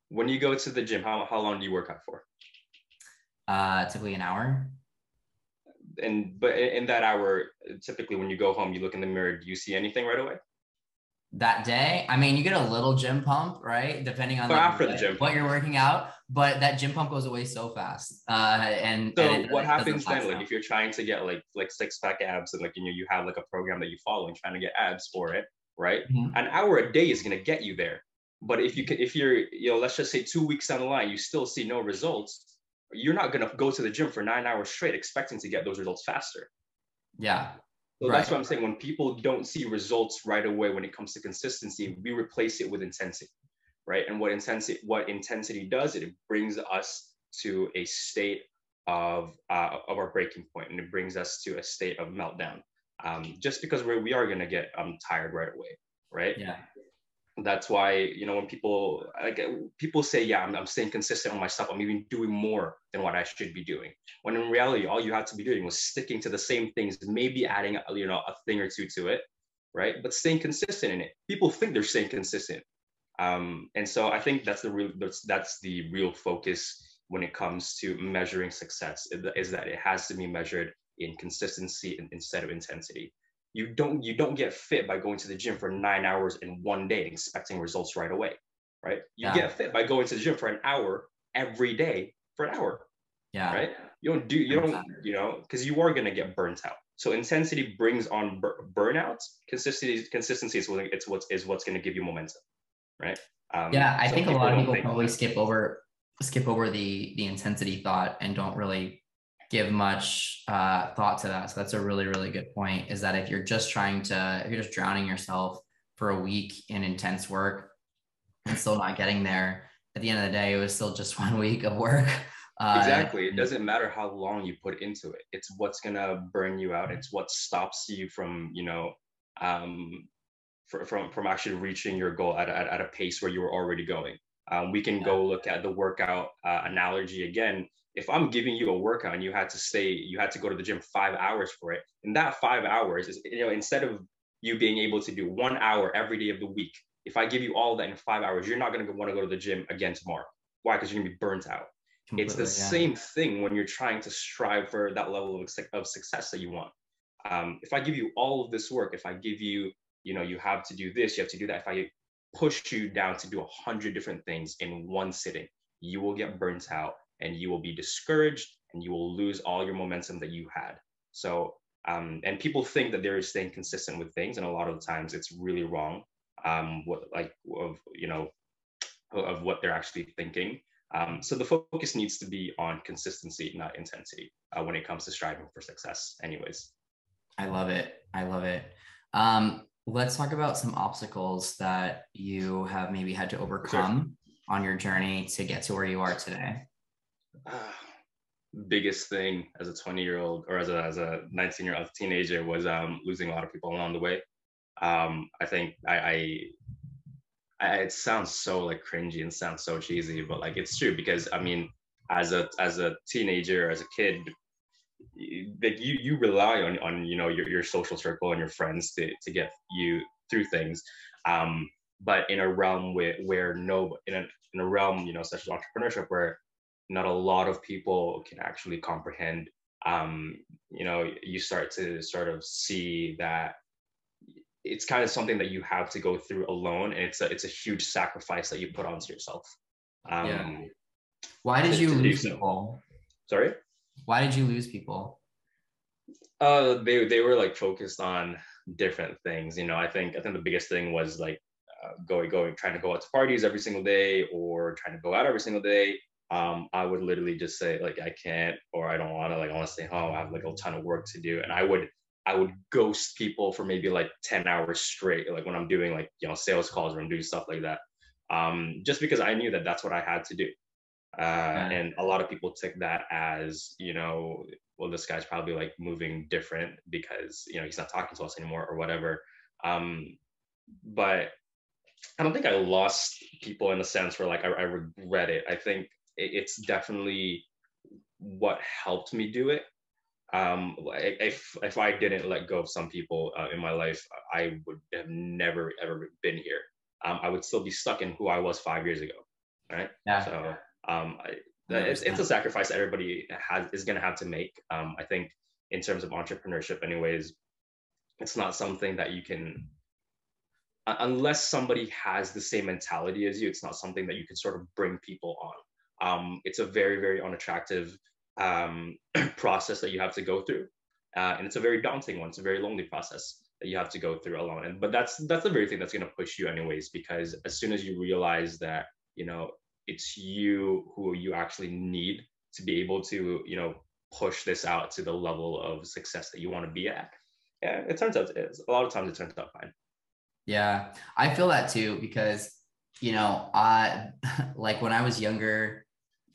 [SPEAKER 3] When you go to the gym how, how long do you work out for?
[SPEAKER 2] Uh, typically an hour
[SPEAKER 3] and but in that hour typically when you go home you look in the mirror do you see anything right away
[SPEAKER 2] that day. I mean, you get a little gym pump, right? Depending on
[SPEAKER 3] like after the gym
[SPEAKER 2] what you're working out, but that gym pump goes away so fast. Uh, and
[SPEAKER 3] so
[SPEAKER 2] and
[SPEAKER 3] it, what happens then? Like if you're trying to get like like six pack abs and like you know you have like a program that you follow and trying to get abs for it, right? Mm-hmm. An hour a day is gonna get you there. But if you can, if you're you know let's just say two weeks down the line you still see no results, you're not gonna go to the gym for nine hours straight expecting to get those results faster.
[SPEAKER 2] Yeah,
[SPEAKER 3] so right. that's what I'm saying. When people don't see results right away when it comes to consistency, we replace it with intensity, right? And what intensity what intensity does, it brings us to a state of uh, of our breaking point, and it brings us to a state of meltdown. Um, just because we're, we are going to get um, tired right away, right?
[SPEAKER 2] Yeah
[SPEAKER 3] that's why you know when people like people say yeah I'm, I'm staying consistent on my stuff i'm even doing more than what i should be doing. When in reality all you had to be doing was sticking to the same things maybe adding you know a thing or two to it right? But staying consistent in it. People think they're staying consistent. Um, and so i think that's the real that's, that's the real focus when it comes to measuring success is that it has to be measured in consistency instead of intensity you don't you don't get fit by going to the gym for nine hours in one day and expecting results right away right? You yeah. get fit by going to the gym for an hour every day for an hour
[SPEAKER 2] yeah.
[SPEAKER 3] right? You don't do you don't you know because you are going to get burnt out. So intensity brings on bur- burnouts. Consistency consistency is what it's what's is what's going to give you momentum right?
[SPEAKER 2] Um, yeah i so think a lot of people probably skip over skip over the the intensity thought and don't really give much uh, thought to that. So that's a really, really good point. Is that if you're just trying to, if you're just drowning yourself for a week in intense work and still not getting there, at the end of the day, it was still just one week of work.
[SPEAKER 3] Uh, exactly. It doesn't matter how long you put into it. It's what's gonna burn you out. It's what stops you from, you know, um, for, from from actually reaching your goal at, at, at a pace where you were already going. Um, we can go look at the workout uh, analogy again if I'm giving you a workout and you had to stay, you had to go to the gym five hours for it, and that five hours is, you know, instead of you being able to do one hour every day of the week, if I give you all that in five hours, you're not going to want to go to the gym again tomorrow. Why? Because you're going to be burnt out. Completely, it's the yeah. same thing when you're trying to strive for that level of, of success that you want. Um, if I give you all of this work, if I give you, you know, you have to do this, you have to do that. If I push you down to do a hundred different things in one sitting, you will get burnt out and you will be discouraged and you will lose all your momentum that you had. So, um, and people think that they're staying consistent with things, and a lot of the times it's really wrong. Um, what like of you know of what they're actually thinking. Um, so the focus needs to be on consistency, not intensity, uh, when it comes to striving for success. Anyways,
[SPEAKER 2] I love it. I love it. Um, let's talk about some obstacles that you have maybe had to overcome sure. on your journey to get to where you are today
[SPEAKER 3] uh, biggest thing as a 20 year old or as a, as a 19 year old teenager was um, losing a lot of people along the way. Um, I think I, I, I, it sounds so like cringy and sounds so cheesy, but like it's true because I mean, as a as a teenager, as a kid, that you you rely on on you know your, your social circle and your friends to to get you through things um but in a realm where where no in a, in a realm you know such as entrepreneurship where not a lot of people can actually comprehend um you know you start to sort of see that it's kind of something that you have to go through alone and it's a it's a huge sacrifice that you put onto yourself um yeah.
[SPEAKER 2] why did you lose people
[SPEAKER 3] sorry
[SPEAKER 2] why did you lose people?
[SPEAKER 3] Uh, they they were like focused on different things. You know, I think I think the biggest thing was like uh, going going trying to go out to parties every single day or trying to go out every single day. Um, I would literally just say like I can't or I don't want to like I want to stay home. I have like a ton of work to do, and I would I would ghost people for maybe like ten hours straight, like when I'm doing like you know sales calls or I'm doing stuff like that. Um, just because I knew that that's what I had to do. Uh, and a lot of people took that as you know well this guy's probably like moving different because you know he's not talking to us anymore or whatever um, but i don't think i lost people in a sense where like i, I regret it i think it's definitely what helped me do it um, if if I didn't let go of some people uh, in my life, I would have never ever been here. Um, I would still be stuck in who I was five years ago, right? Yeah. So um, I, it's, it's a sacrifice everybody has is going to have to make. Um, I think in terms of entrepreneurship, anyways, it's not something that you can unless somebody has the same mentality as you. It's not something that you can sort of bring people on. Um, it's a very very unattractive um, process that you have to go through, uh, and it's a very daunting one. It's a very lonely process that you have to go through alone. And but that's that's the very thing that's going to push you anyways, because as soon as you realize that you know it's you who you actually need to be able to you know push this out to the level of success that you want to be at yeah it turns out a lot of times it turns out fine
[SPEAKER 2] yeah i feel that too because you know i like when i was younger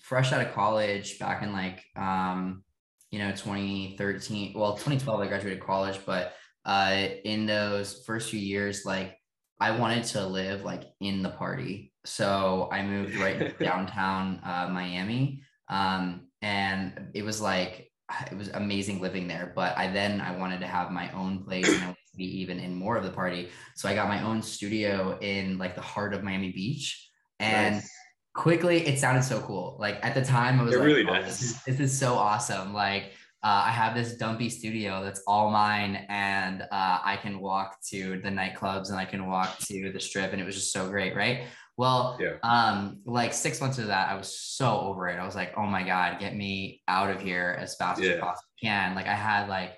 [SPEAKER 2] fresh out of college back in like um you know 2013 well 2012 i graduated college but uh in those first few years like i wanted to live like in the party so I moved right downtown uh, Miami. Um, and it was like, it was amazing living there. But I then I wanted to have my own place and I wanted to be even in more of the party. So I got my own studio in like the heart of Miami Beach. And nice. Quickly it sounded so cool. Like at the time I was it like, really oh, this, is, this is so awesome. Like uh, I have this dumpy studio that's all mine, and uh, I can walk to the nightclubs and I can walk to the strip, and it was just so great, right? Well, yeah. um, like six months of that, I was so over it. I was like, oh my God, get me out of here as fast yeah. as possibly can. Like I had like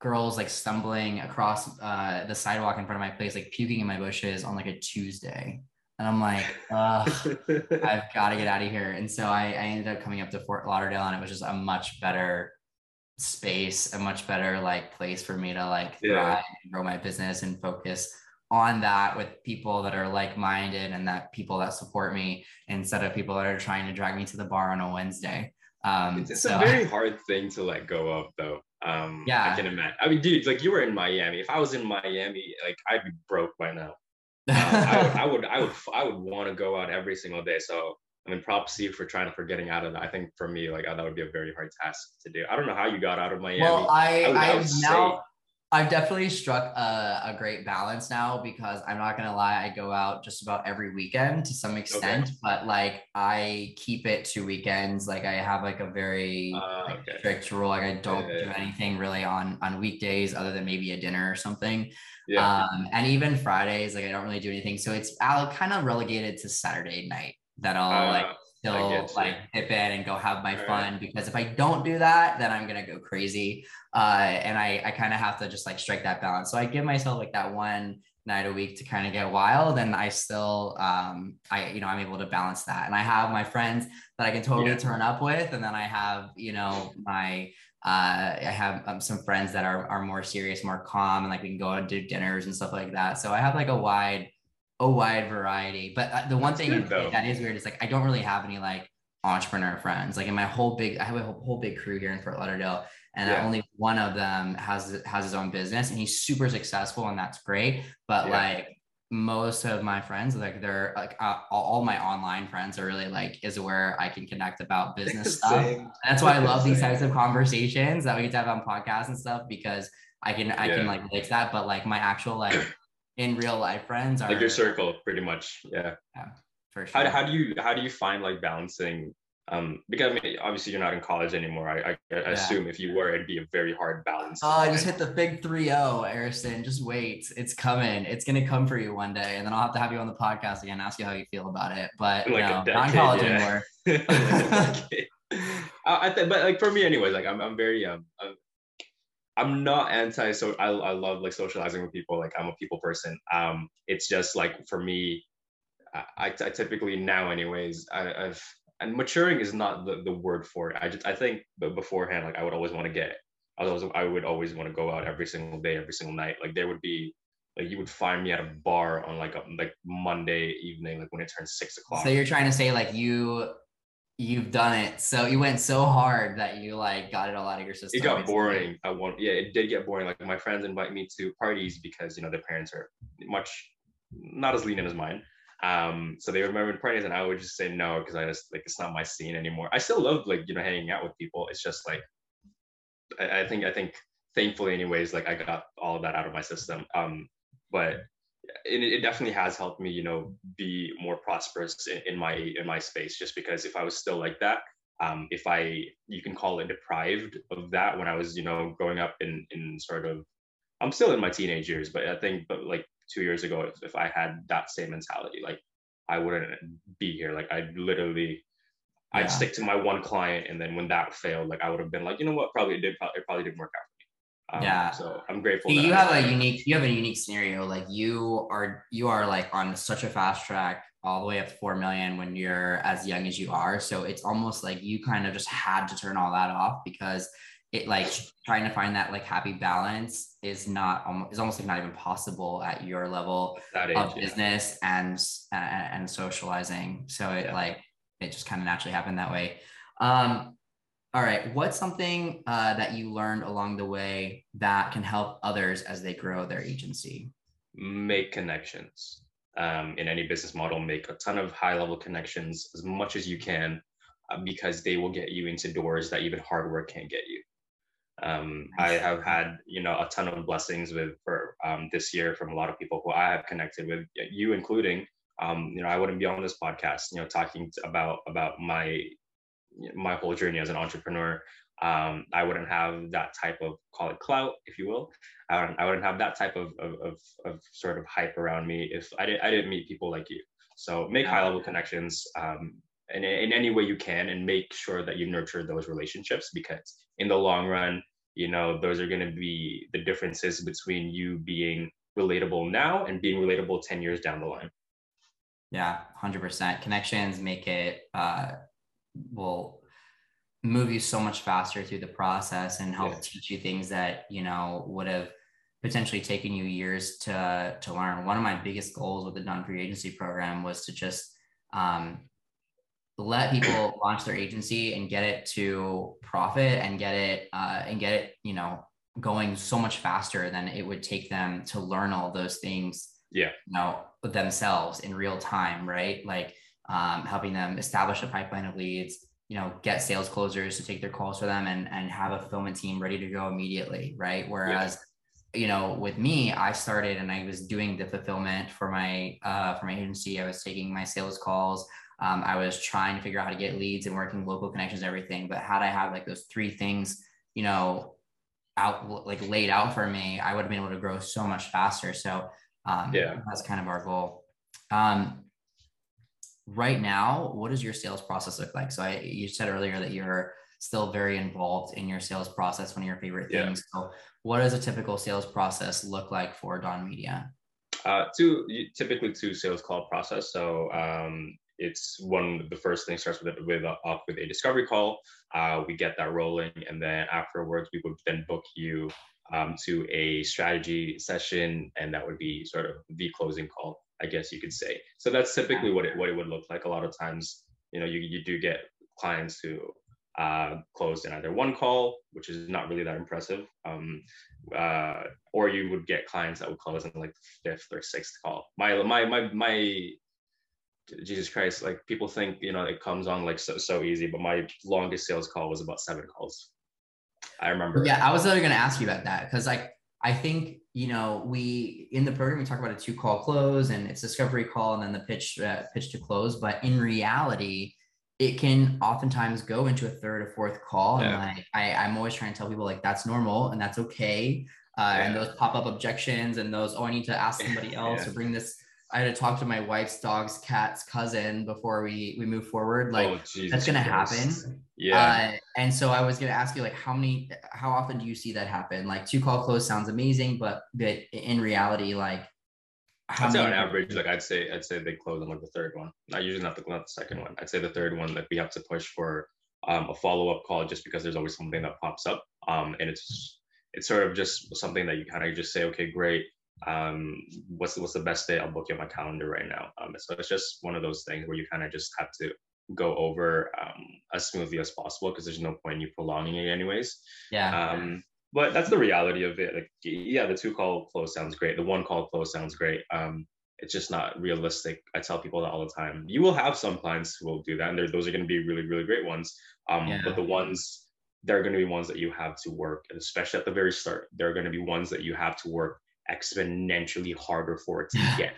[SPEAKER 2] girls like stumbling across uh, the sidewalk in front of my place, like puking in my bushes on like a Tuesday. And I'm like, I've got to get out of here. And so I, I ended up coming up to Fort Lauderdale and it was just a much better space, a much better like place for me to like yeah. thrive and grow my business and focus on that with people that are like-minded and that people that support me instead of people that are trying to drag me to the bar on a Wednesday. Um,
[SPEAKER 3] it's, it's so. a very hard thing to let go of though. Um, yeah, I can imagine. I mean, dude, like you were in Miami. If I was in Miami, like I'd be broke by now. Um, I, would, I would, I would, I would want to go out every single day. So I mean, props to you for trying to for getting out of that. I think for me, like that would be a very hard task to do. I don't know how you got out of Miami.
[SPEAKER 2] Well, I, I, would, I, I now I've definitely struck a, a, great balance now because I'm not gonna lie, I go out just about every weekend to some extent, okay. but like I keep it to weekends. Like I have like a very uh, like, okay. strict rule. Like I don't yeah. do anything really on on weekdays other than maybe a dinner or something. Yeah. Um, and even Fridays, like I don't really do anything. So it's I'll kind of relegated to Saturday night that I'll uh, like still like dip in and go have my All fun right. because if I don't do that, then I'm gonna go crazy. Uh, and I I kind of have to just like strike that balance. So I give myself like that one night a week to kind of get wild and I still um I you know I'm able to balance that and I have my friends that I can totally yeah. turn up with and then I have you know my uh I have um, some friends that are are more serious more calm and like we can go out and do dinners and stuff like that so I have like a wide a wide variety. But uh, the one That's thing good, that is weird is like I don't really have any like entrepreneur friends. Like in my whole big, I have a whole, whole big crew here in Fort Lauderdale, and yeah. only one of them has has his own business, and he's super successful, and that's great. But yeah. like most of my friends like they're like uh, all my online friends are really like is where i can connect about business stuff that's why i love these types of conversations that we get to have on podcasts and stuff because i can i yeah. can like relate to that but like my actual like in real life friends are
[SPEAKER 3] like your circle pretty much yeah
[SPEAKER 2] yeah for sure
[SPEAKER 3] how, how do you how do you find like balancing um, because I mean, obviously you're not in college anymore. I, I, I yeah. assume if you were, it'd be a very hard balance.
[SPEAKER 2] Oh, I just hit the big 3-0, Ariston. Just wait. It's coming. It's gonna come for you one day. And then I'll have to have you on the podcast again, ask you how you feel about it. But like no, decade, not in college yeah. anymore.
[SPEAKER 3] I think, but like for me anyways, like I'm, I'm very, um, I'm, I'm not anti, so I, I love like socializing with people. Like I'm a people person. Um, it's just like for me, I, I typically now anyways, I, I've, and maturing is not the, the word for it. I just I think but beforehand, like I would always want to get I was always, I would always want to go out every single day, every single night. Like there would be like you would find me at a bar on like a like Monday evening, like when it turns six o'clock.
[SPEAKER 2] So you're trying to say like you you've done it. So you went so hard that you like got it all out of your system.
[SPEAKER 3] It got basically. boring. I want yeah, it did get boring. Like my friends invite me to parties because you know their parents are much not as lenient as mine. Um, so they remember parties, and I would just say no because I just like it's not my scene anymore. I still love like you know hanging out with people. It's just like I, I think I think thankfully, anyways, like I got all of that out of my system. Um, but it, it definitely has helped me, you know, be more prosperous in, in my in my space. Just because if I was still like that, um, if I you can call it deprived of that when I was, you know, growing up in in sort of I'm still in my teenage years, but I think but like two years ago if, if I had that same mentality. Like I wouldn't be here. Like I literally yeah. I'd stick to my one client and then when that failed, like I would have been like, you know what, probably it did it probably didn't work out for me. Um, yeah. So I'm grateful.
[SPEAKER 2] you have I, a unique you have a unique scenario. Like you are you are like on such a fast track all the way up to four million when you're as young as you are. So it's almost like you kind of just had to turn all that off because it like trying to find that like happy balance is not is almost like not even possible at your level age, of business yeah. and uh, and socializing so it yeah. like it just kind of naturally happened that way um all right what's something uh, that you learned along the way that can help others as they grow their agency?
[SPEAKER 3] Make connections. Um, in any business model make a ton of high level connections as much as you can uh, because they will get you into doors that even hard work can't get you. Um, I have had, you know, a ton of blessings with for um, this year from a lot of people who I have connected with, you including. Um, you know, I wouldn't be on this podcast, you know, talking about about my my whole journey as an entrepreneur. Um, I wouldn't have that type of call it clout, if you will. I wouldn't, I wouldn't have that type of, of, of, of sort of hype around me if I, did, I didn't meet people like you. So make high level connections um, in, in any way you can and make sure that you nurture those relationships because in the long run, you know, those are going to be the differences between you being relatable now and being relatable 10 years down the line.
[SPEAKER 2] Yeah, 100%. Connections make it, uh, will move you so much faster through the process and help yeah. teach you things that, you know, would have potentially taken you years to, to learn. One of my biggest goals with the For You Agency program was to just um, let people launch their agency and get it to profit and get it uh, and get it you know going so much faster than it would take them to learn all those things
[SPEAKER 3] yeah
[SPEAKER 2] you know themselves in real time right like um, helping them establish a pipeline of leads you know get sales closers to take their calls for them and and have a fulfillment team ready to go immediately right whereas yeah. you know with me i started and i was doing the fulfillment for my uh, for my agency i was taking my sales calls um, I was trying to figure out how to get leads and working local connections, and everything. But had I had like those three things, you know, out like laid out for me, I would have been able to grow so much faster. So um, yeah, that's kind of our goal. Um, right now, what does your sales process look like? So I, you said earlier that you're still very involved in your sales process, one of your favorite things. Yeah. So what does a typical sales process look like for Don Media?
[SPEAKER 3] Uh, two typically two sales call process. So um, it's one the first thing starts with with off with a discovery call. Uh, we get that rolling, and then afterwards we would then book you um, to a strategy session, and that would be sort of the closing call, I guess you could say. So that's typically what it what it would look like. A lot of times, you know, you you do get clients who uh, closed in either one call, which is not really that impressive, um, uh, or you would get clients that would close in like fifth or sixth call. My my my my Jesus Christ, like people think you know it comes on like so so easy, but my longest sales call was about seven calls. I remember.
[SPEAKER 2] Yeah, I was literally to ask you about that because like I think you know we in the program we talk about a two call close and it's discovery call and then the pitch uh, pitch to close, but in reality it can oftentimes go into a third or fourth call. Yeah. And like I, I'm always trying to tell people like that's normal and that's okay. Uh, yeah. And those pop up objections and those, oh, I need to ask somebody else yeah. or bring this. I had to talk to my wife's dog's cat's cousin before we we move forward. Like oh, that's gonna Christ. happen. Yeah. Uh, and so I was gonna ask you like how many how often do you see that happen? Like two call close sounds amazing, but but in reality, like
[SPEAKER 3] I'd say on average, like I'd say, I'd say they close on like the third one. Not usually not the not the second one. I'd say the third one, like we have to push for um, a follow up call just because there's always something that pops up, um, and it's it's sort of just something that you kind of just say, okay, great. Um, what's what's the best day? I'll book you on my calendar right now. Um, so it's just one of those things where you kind of just have to go over um, as smoothly as possible because there's no point in you prolonging it anyways.
[SPEAKER 2] Yeah.
[SPEAKER 3] Um, but that's the reality of it. Like, yeah, the two call close sounds great. The one call close sounds great. Um, it's just not realistic. I tell people that all the time. You will have some clients who will do that, and those are going to be really, really great ones. Um, yeah. But the ones they're going to be ones that you have to work, and especially at the very start, they're going to be ones that you have to work exponentially harder for it to get.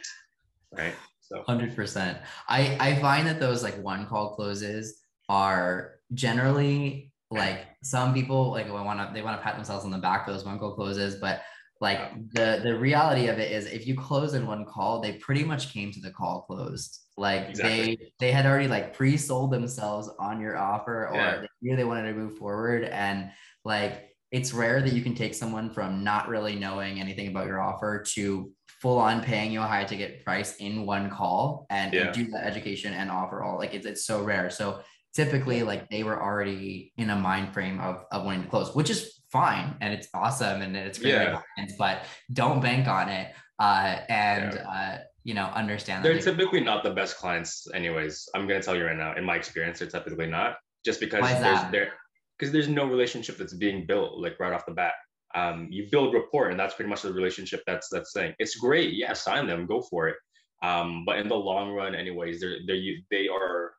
[SPEAKER 3] right.
[SPEAKER 2] So. Hundred percent. I I find that those like one call closes are generally like some people like want to they want to pat themselves on the back for those one call closes, but like the the reality of it is if you close in one call, they pretty much came to the call closed. Like exactly. they they had already like pre-sold themselves on your offer or yeah. they knew they wanted to move forward. And like it's rare that you can take someone from not really knowing anything about your offer to full on paying you a high ticket price in one call and, yeah. and do the education and offer all like it's, it's so rare. So typically like they were already in a mind frame of, of wanting to close, which is fine and it's awesome and it's great, yeah. but don't bank on it. Uh, and yeah. uh, you know, understand
[SPEAKER 3] they're typically not the best clients, anyways. I'm gonna tell you right now, in my experience, they're typically not just because there's there because there's no relationship that's being built like right off the bat. Um, you build rapport, and that's pretty much the relationship that's that's saying it's great. Yeah, sign them, go for it. Um, but in the long run, anyways, they're they they are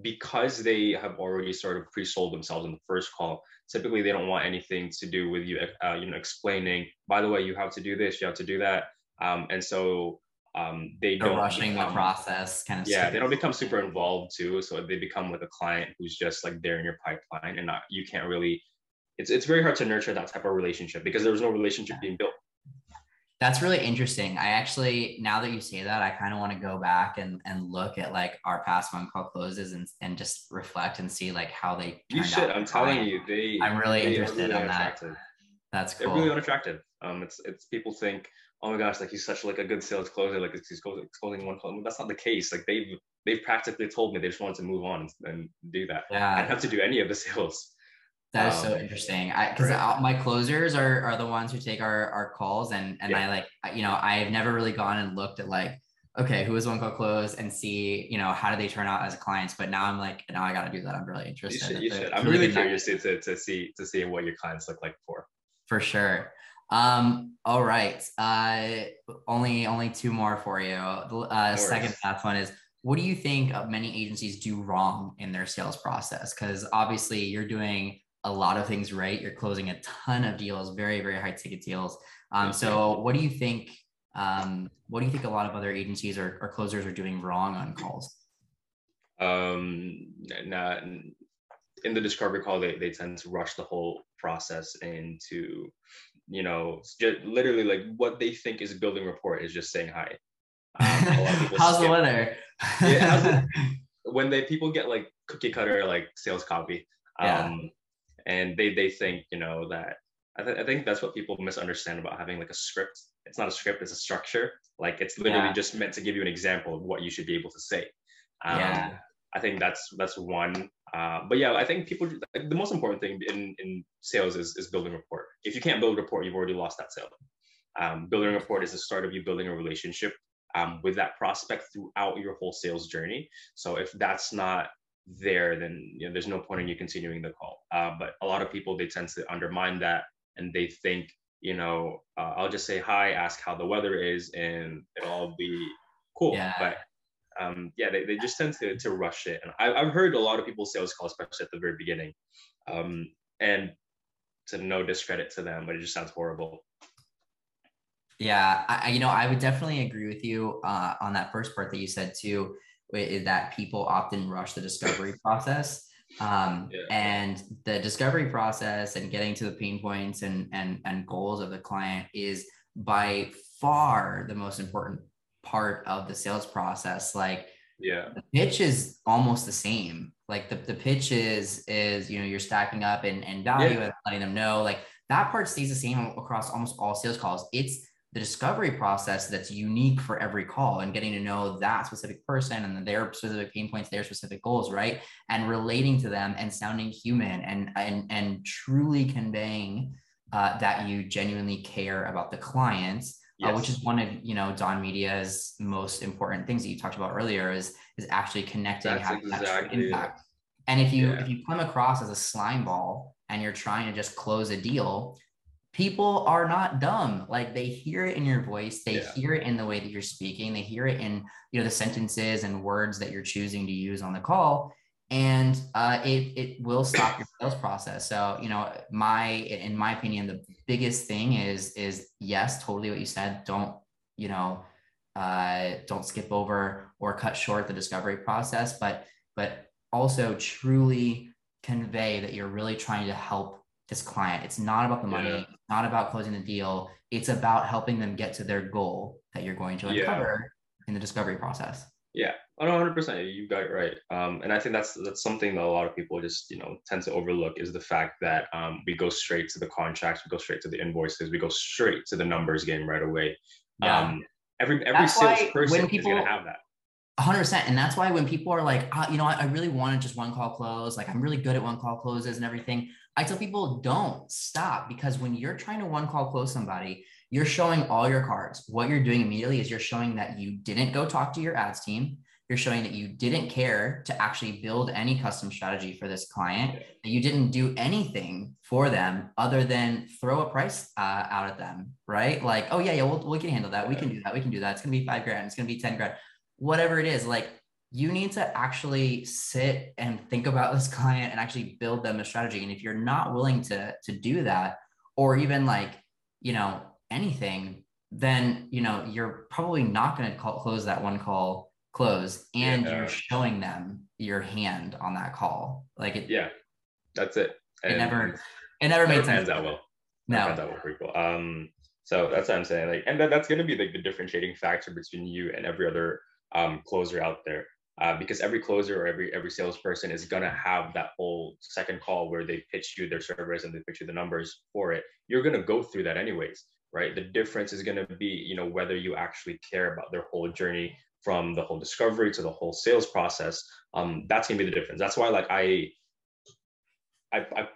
[SPEAKER 3] because they have already sort of pre-sold themselves in the first call typically they don't want anything to do with you uh, you know explaining by the way you have to do this you have to do that um, and so um, they
[SPEAKER 2] They're
[SPEAKER 3] don't
[SPEAKER 2] rushing become, the process kind of
[SPEAKER 3] yeah they don't become super involved too so they become with a client who's just like there in your pipeline and not you can't really it's, it's very hard to nurture that type of relationship because there was no relationship being built
[SPEAKER 2] that's really interesting. I actually, now that you say that, I kind of want to go back and, and look at like our past one call closes and, and just reflect and see like how they.
[SPEAKER 3] You should. I'm telling you, they.
[SPEAKER 2] I'm really they interested really in that. That's cool.
[SPEAKER 3] They're really unattractive. Um, it's it's people think, oh my gosh, like he's such like a good sales closer, like he's closing one call. That's not the case. Like they've they've practically told me they just wanted to move on and do that.
[SPEAKER 2] Yeah.
[SPEAKER 3] I don't have to do any of the sales.
[SPEAKER 2] That is um, so interesting. I because right. my closers are are the ones who take our our calls and and yeah. I like you know I've never really gone and looked at like okay who is one call close and see you know how do they turn out as clients. But now I'm like now I got to do that. I'm really interested.
[SPEAKER 3] You should. You should. I'm really, really curious to, to to see to see what your clients look like for.
[SPEAKER 2] For sure. Um, all right. Uh, only only two more for you. The uh, second last one is what do you think many agencies do wrong in their sales process? Because obviously you're doing a lot of things right. You're closing a ton of deals, very, very high ticket deals. Um, so what do you think? Um, what do you think a lot of other agencies or, or closers are doing wrong on calls?
[SPEAKER 3] Um, not in the discovery call, they, they tend to rush the whole process into, you know, just literally like what they think is building rapport is just saying hi.
[SPEAKER 2] Um, how's the weather?
[SPEAKER 3] yeah, when they people get like cookie cutter like sales copy, um, yeah and they they think you know that I, th- I think that's what people misunderstand about having like a script it's not a script it's a structure like it's literally yeah. just meant to give you an example of what you should be able to say um, yeah. I think that's that's one uh, but yeah i think people like, the most important thing in in sales is, is building rapport if you can't build rapport you've already lost that sale um, building rapport is the start of you building a relationship um, with that prospect throughout your whole sales journey so if that's not there, then you know there's no point in you continuing the call. Uh, but a lot of people they tend to undermine that and they think you know uh, I'll just say hi, ask how the weather is, and it'll all be cool. Yeah. But um, yeah, they, they just tend to, to rush it. And I, I've heard a lot of people sales call, especially at the very beginning. Um, and to no discredit to them, but it just sounds horrible.
[SPEAKER 2] Yeah, I, you know, I would definitely agree with you uh, on that first part that you said too, is that people often rush the discovery process. Um, yeah. And the discovery process and getting to the pain points and, and, and goals of the client is by far the most important part of the sales process. Like,
[SPEAKER 3] yeah,
[SPEAKER 2] the pitch is almost the same. Like the, the pitch is, is, you know, you're stacking up and, and value yeah. and letting them know like that part stays the same across almost all sales calls. It's the discovery process that's unique for every call and getting to know that specific person and their specific pain points, their specific goals, right? And relating to them and sounding human and and and truly conveying uh, that you genuinely care about the clients, yes. uh, which is one of you know Don Media's most important things that you talked about earlier is is actually connecting,
[SPEAKER 3] that's having exactly
[SPEAKER 2] that impact. It. And if you yeah. if you come across as a slime ball and you're trying to just close a deal, people are not dumb like they hear it in your voice they yeah. hear it in the way that you're speaking they hear it in you know the sentences and words that you're choosing to use on the call and uh, it, it will stop your sales process so you know my in my opinion the biggest thing is is yes totally what you said don't you know uh, don't skip over or cut short the discovery process but but also truly convey that you're really trying to help this client. It's not about the money, yeah. not about closing the deal. It's about helping them get to their goal that you're going to uncover yeah. in the discovery process.
[SPEAKER 3] Yeah, 100%. You got it right. Um, and I think that's that's something that a lot of people just you know tend to overlook is the fact that um, we go straight to the contracts, we go straight to the invoices, we go straight to the numbers game right away. Yeah. Um, every every salesperson is going to have that.
[SPEAKER 2] 100% and that's why when people are like oh, you know I, I really want to just one call close like i'm really good at one call closes and everything i tell people don't stop because when you're trying to one call close somebody you're showing all your cards what you're doing immediately is you're showing that you didn't go talk to your ads team you're showing that you didn't care to actually build any custom strategy for this client that you didn't do anything for them other than throw a price uh, out at them right? Like oh yeah yeah we'll, we can handle that. We can do that. We can do that. It's going to be five grand. It's going to be 10 grand. Whatever it is like you need to actually sit and think about this client and actually build them a strategy. And if you're not willing to to do that or even like you know anything then you know you're probably not going to close that one call close and yeah. you're showing them your hand on that call like it
[SPEAKER 3] yeah that's it
[SPEAKER 2] and it never it never made sense
[SPEAKER 3] that well
[SPEAKER 2] no
[SPEAKER 3] that well pretty cool um so that's what i'm saying like and that, that's going to be like the differentiating factor between you and every other um, closer out there. Uh, because every closer or every every salesperson is gonna have that whole second call where they pitch you their service and they pitch you the numbers for it. You're gonna go through that anyways, right? The difference is gonna be, you know, whether you actually care about their whole journey from the whole discovery to the whole sales process. Um, that's gonna be the difference. That's why, like, I, I, I,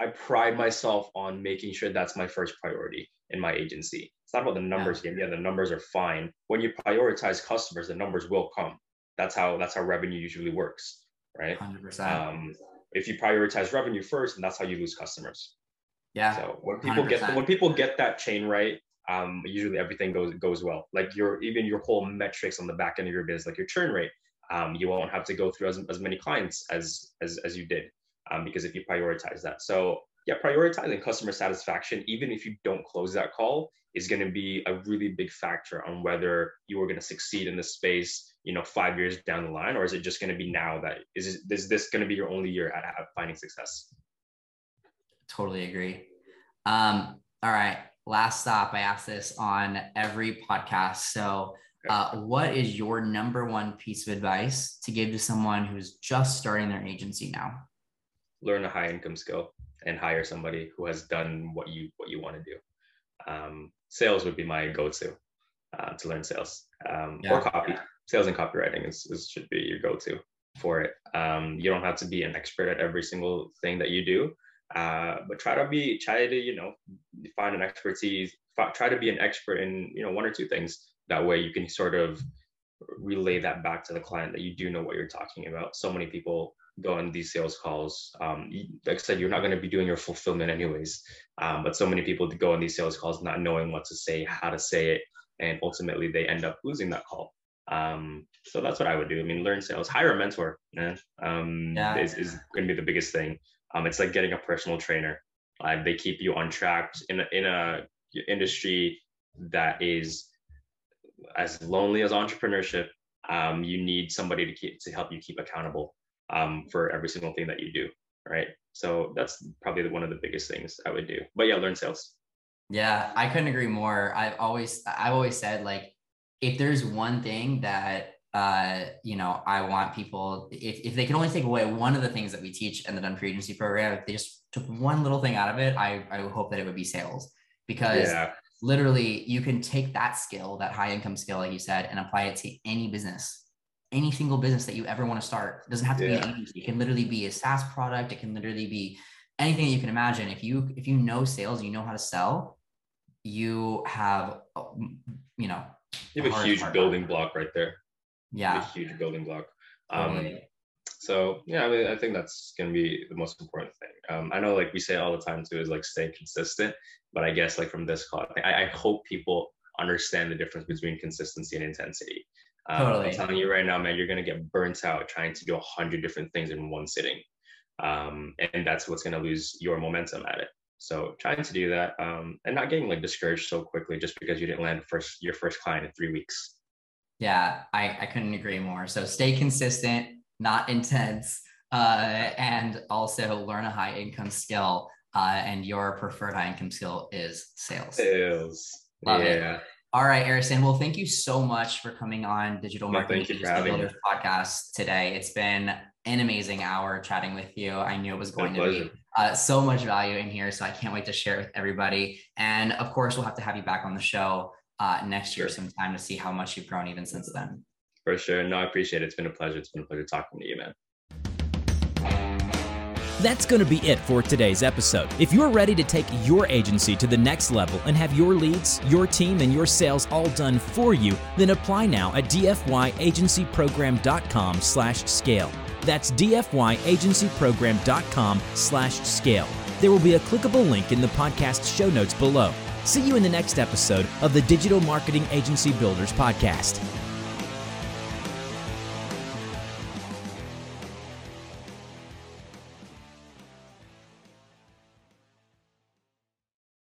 [SPEAKER 3] I pride myself on making sure that's my first priority in my agency. It's not about the numbers yeah. game. Yeah, the numbers are fine. When you prioritize customers, the numbers will come. That's how that's how revenue usually works, right? 100%. Um, if you prioritize revenue first, and that's how you lose customers.
[SPEAKER 2] Yeah.
[SPEAKER 3] So when people 100%. get when people get that chain right, um, usually everything goes goes well. Like your even your whole metrics on the back end of your business, like your churn rate, um, you won't have to go through as, as many clients as as as you did, um, because if you prioritize that. So yeah, prioritizing customer satisfaction, even if you don't close that call, is going to be a really big factor on whether you are going to succeed in this space, you know, five years down the line, or is it just going to be now that is is this going to be your only year at, at finding success?
[SPEAKER 2] Totally agree. Um, all right, last stop. I ask this on every podcast. So, uh, what is your number one piece of advice to give to someone who's just starting their agency now?
[SPEAKER 3] Learn a high income skill and hire somebody who has done what you what you want to do. Um, sales would be my go-to uh, to learn sales um, yeah. or copy. Sales and copywriting is, is should be your go-to for it. Um, you don't have to be an expert at every single thing that you do, uh, but try to be try to you know find an expertise. Try to be an expert in you know one or two things. That way you can sort of relay that back to the client that you do know what you're talking about. So many people go on these sales calls. Um, like I said, you're not going to be doing your fulfillment anyways. Um, but so many people go on these sales calls not knowing what to say, how to say it, and ultimately they end up losing that call. Um, so that's what I would do. I mean, learn sales, hire a mentor. Eh? Um, yeah. is, is going to be the biggest thing. Um, it's like getting a personal trainer. Uh, they keep you on track in in a industry that is as lonely as entrepreneurship. Um, you need somebody to keep to help you keep accountable um, for every single thing that you do, right? So that's probably one of the biggest things I would do. But yeah, learn sales.
[SPEAKER 2] Yeah, I couldn't agree more. I've always I've always said like if there's one thing that uh, you know, I want people if, if they can only take away one of the things that we teach in the done for agency program, if they just took one little thing out of it, I, I hope that it would be sales because yeah. literally you can take that skill, that high income skill, like you said, and apply it to any business any single business that you ever want to start. It doesn't have to yeah. be an agency. It can literally be a SaaS product. It can literally be anything that you can imagine. If you if you know sales, you know how to sell, you have you know
[SPEAKER 3] you have a huge building block right there.
[SPEAKER 2] Yeah,
[SPEAKER 3] a huge building block. Um, so yeah, I mean, I think that's gonna be the most important thing. Um, I know, like we say all the time too, is like stay consistent. But I guess like from this call, I, I hope people understand the difference between consistency and intensity. Um, totally. I'm telling you right now, man, you're gonna get burnt out trying to do a hundred different things in one sitting, um, and that's what's gonna lose your momentum at it. So trying to do that um, and not getting like discouraged so quickly just because you didn't land first your first client in three weeks.
[SPEAKER 2] Yeah, I, I couldn't agree more. So stay consistent, not intense, uh, and also learn a high income skill. Uh, and your preferred high income skill is sales.
[SPEAKER 3] Sales. Love yeah.
[SPEAKER 2] It. All right, Ariston. Well, thank you so much for coming on Digital Marketing thank you for Builders podcast today. It's been an amazing hour chatting with you. I knew it was going to be uh, so much value in here, so I can't wait to share it with everybody. And of course, we'll have to have you back on the show uh, next year sometime to see how much you've grown even since then.
[SPEAKER 3] For sure. No, I appreciate it. It's been a pleasure. It's been a pleasure talking to you, man.
[SPEAKER 1] That's going to be it for today's episode. If you're ready to take your agency to the next level and have your leads, your team, and your sales all done for you, then apply now at dfyagencyprogram.com slash scale. That's dfyagencyprogram.com slash scale. There will be a clickable link in the podcast show notes below. See you in the next episode of the Digital Marketing Agency Builders Podcast.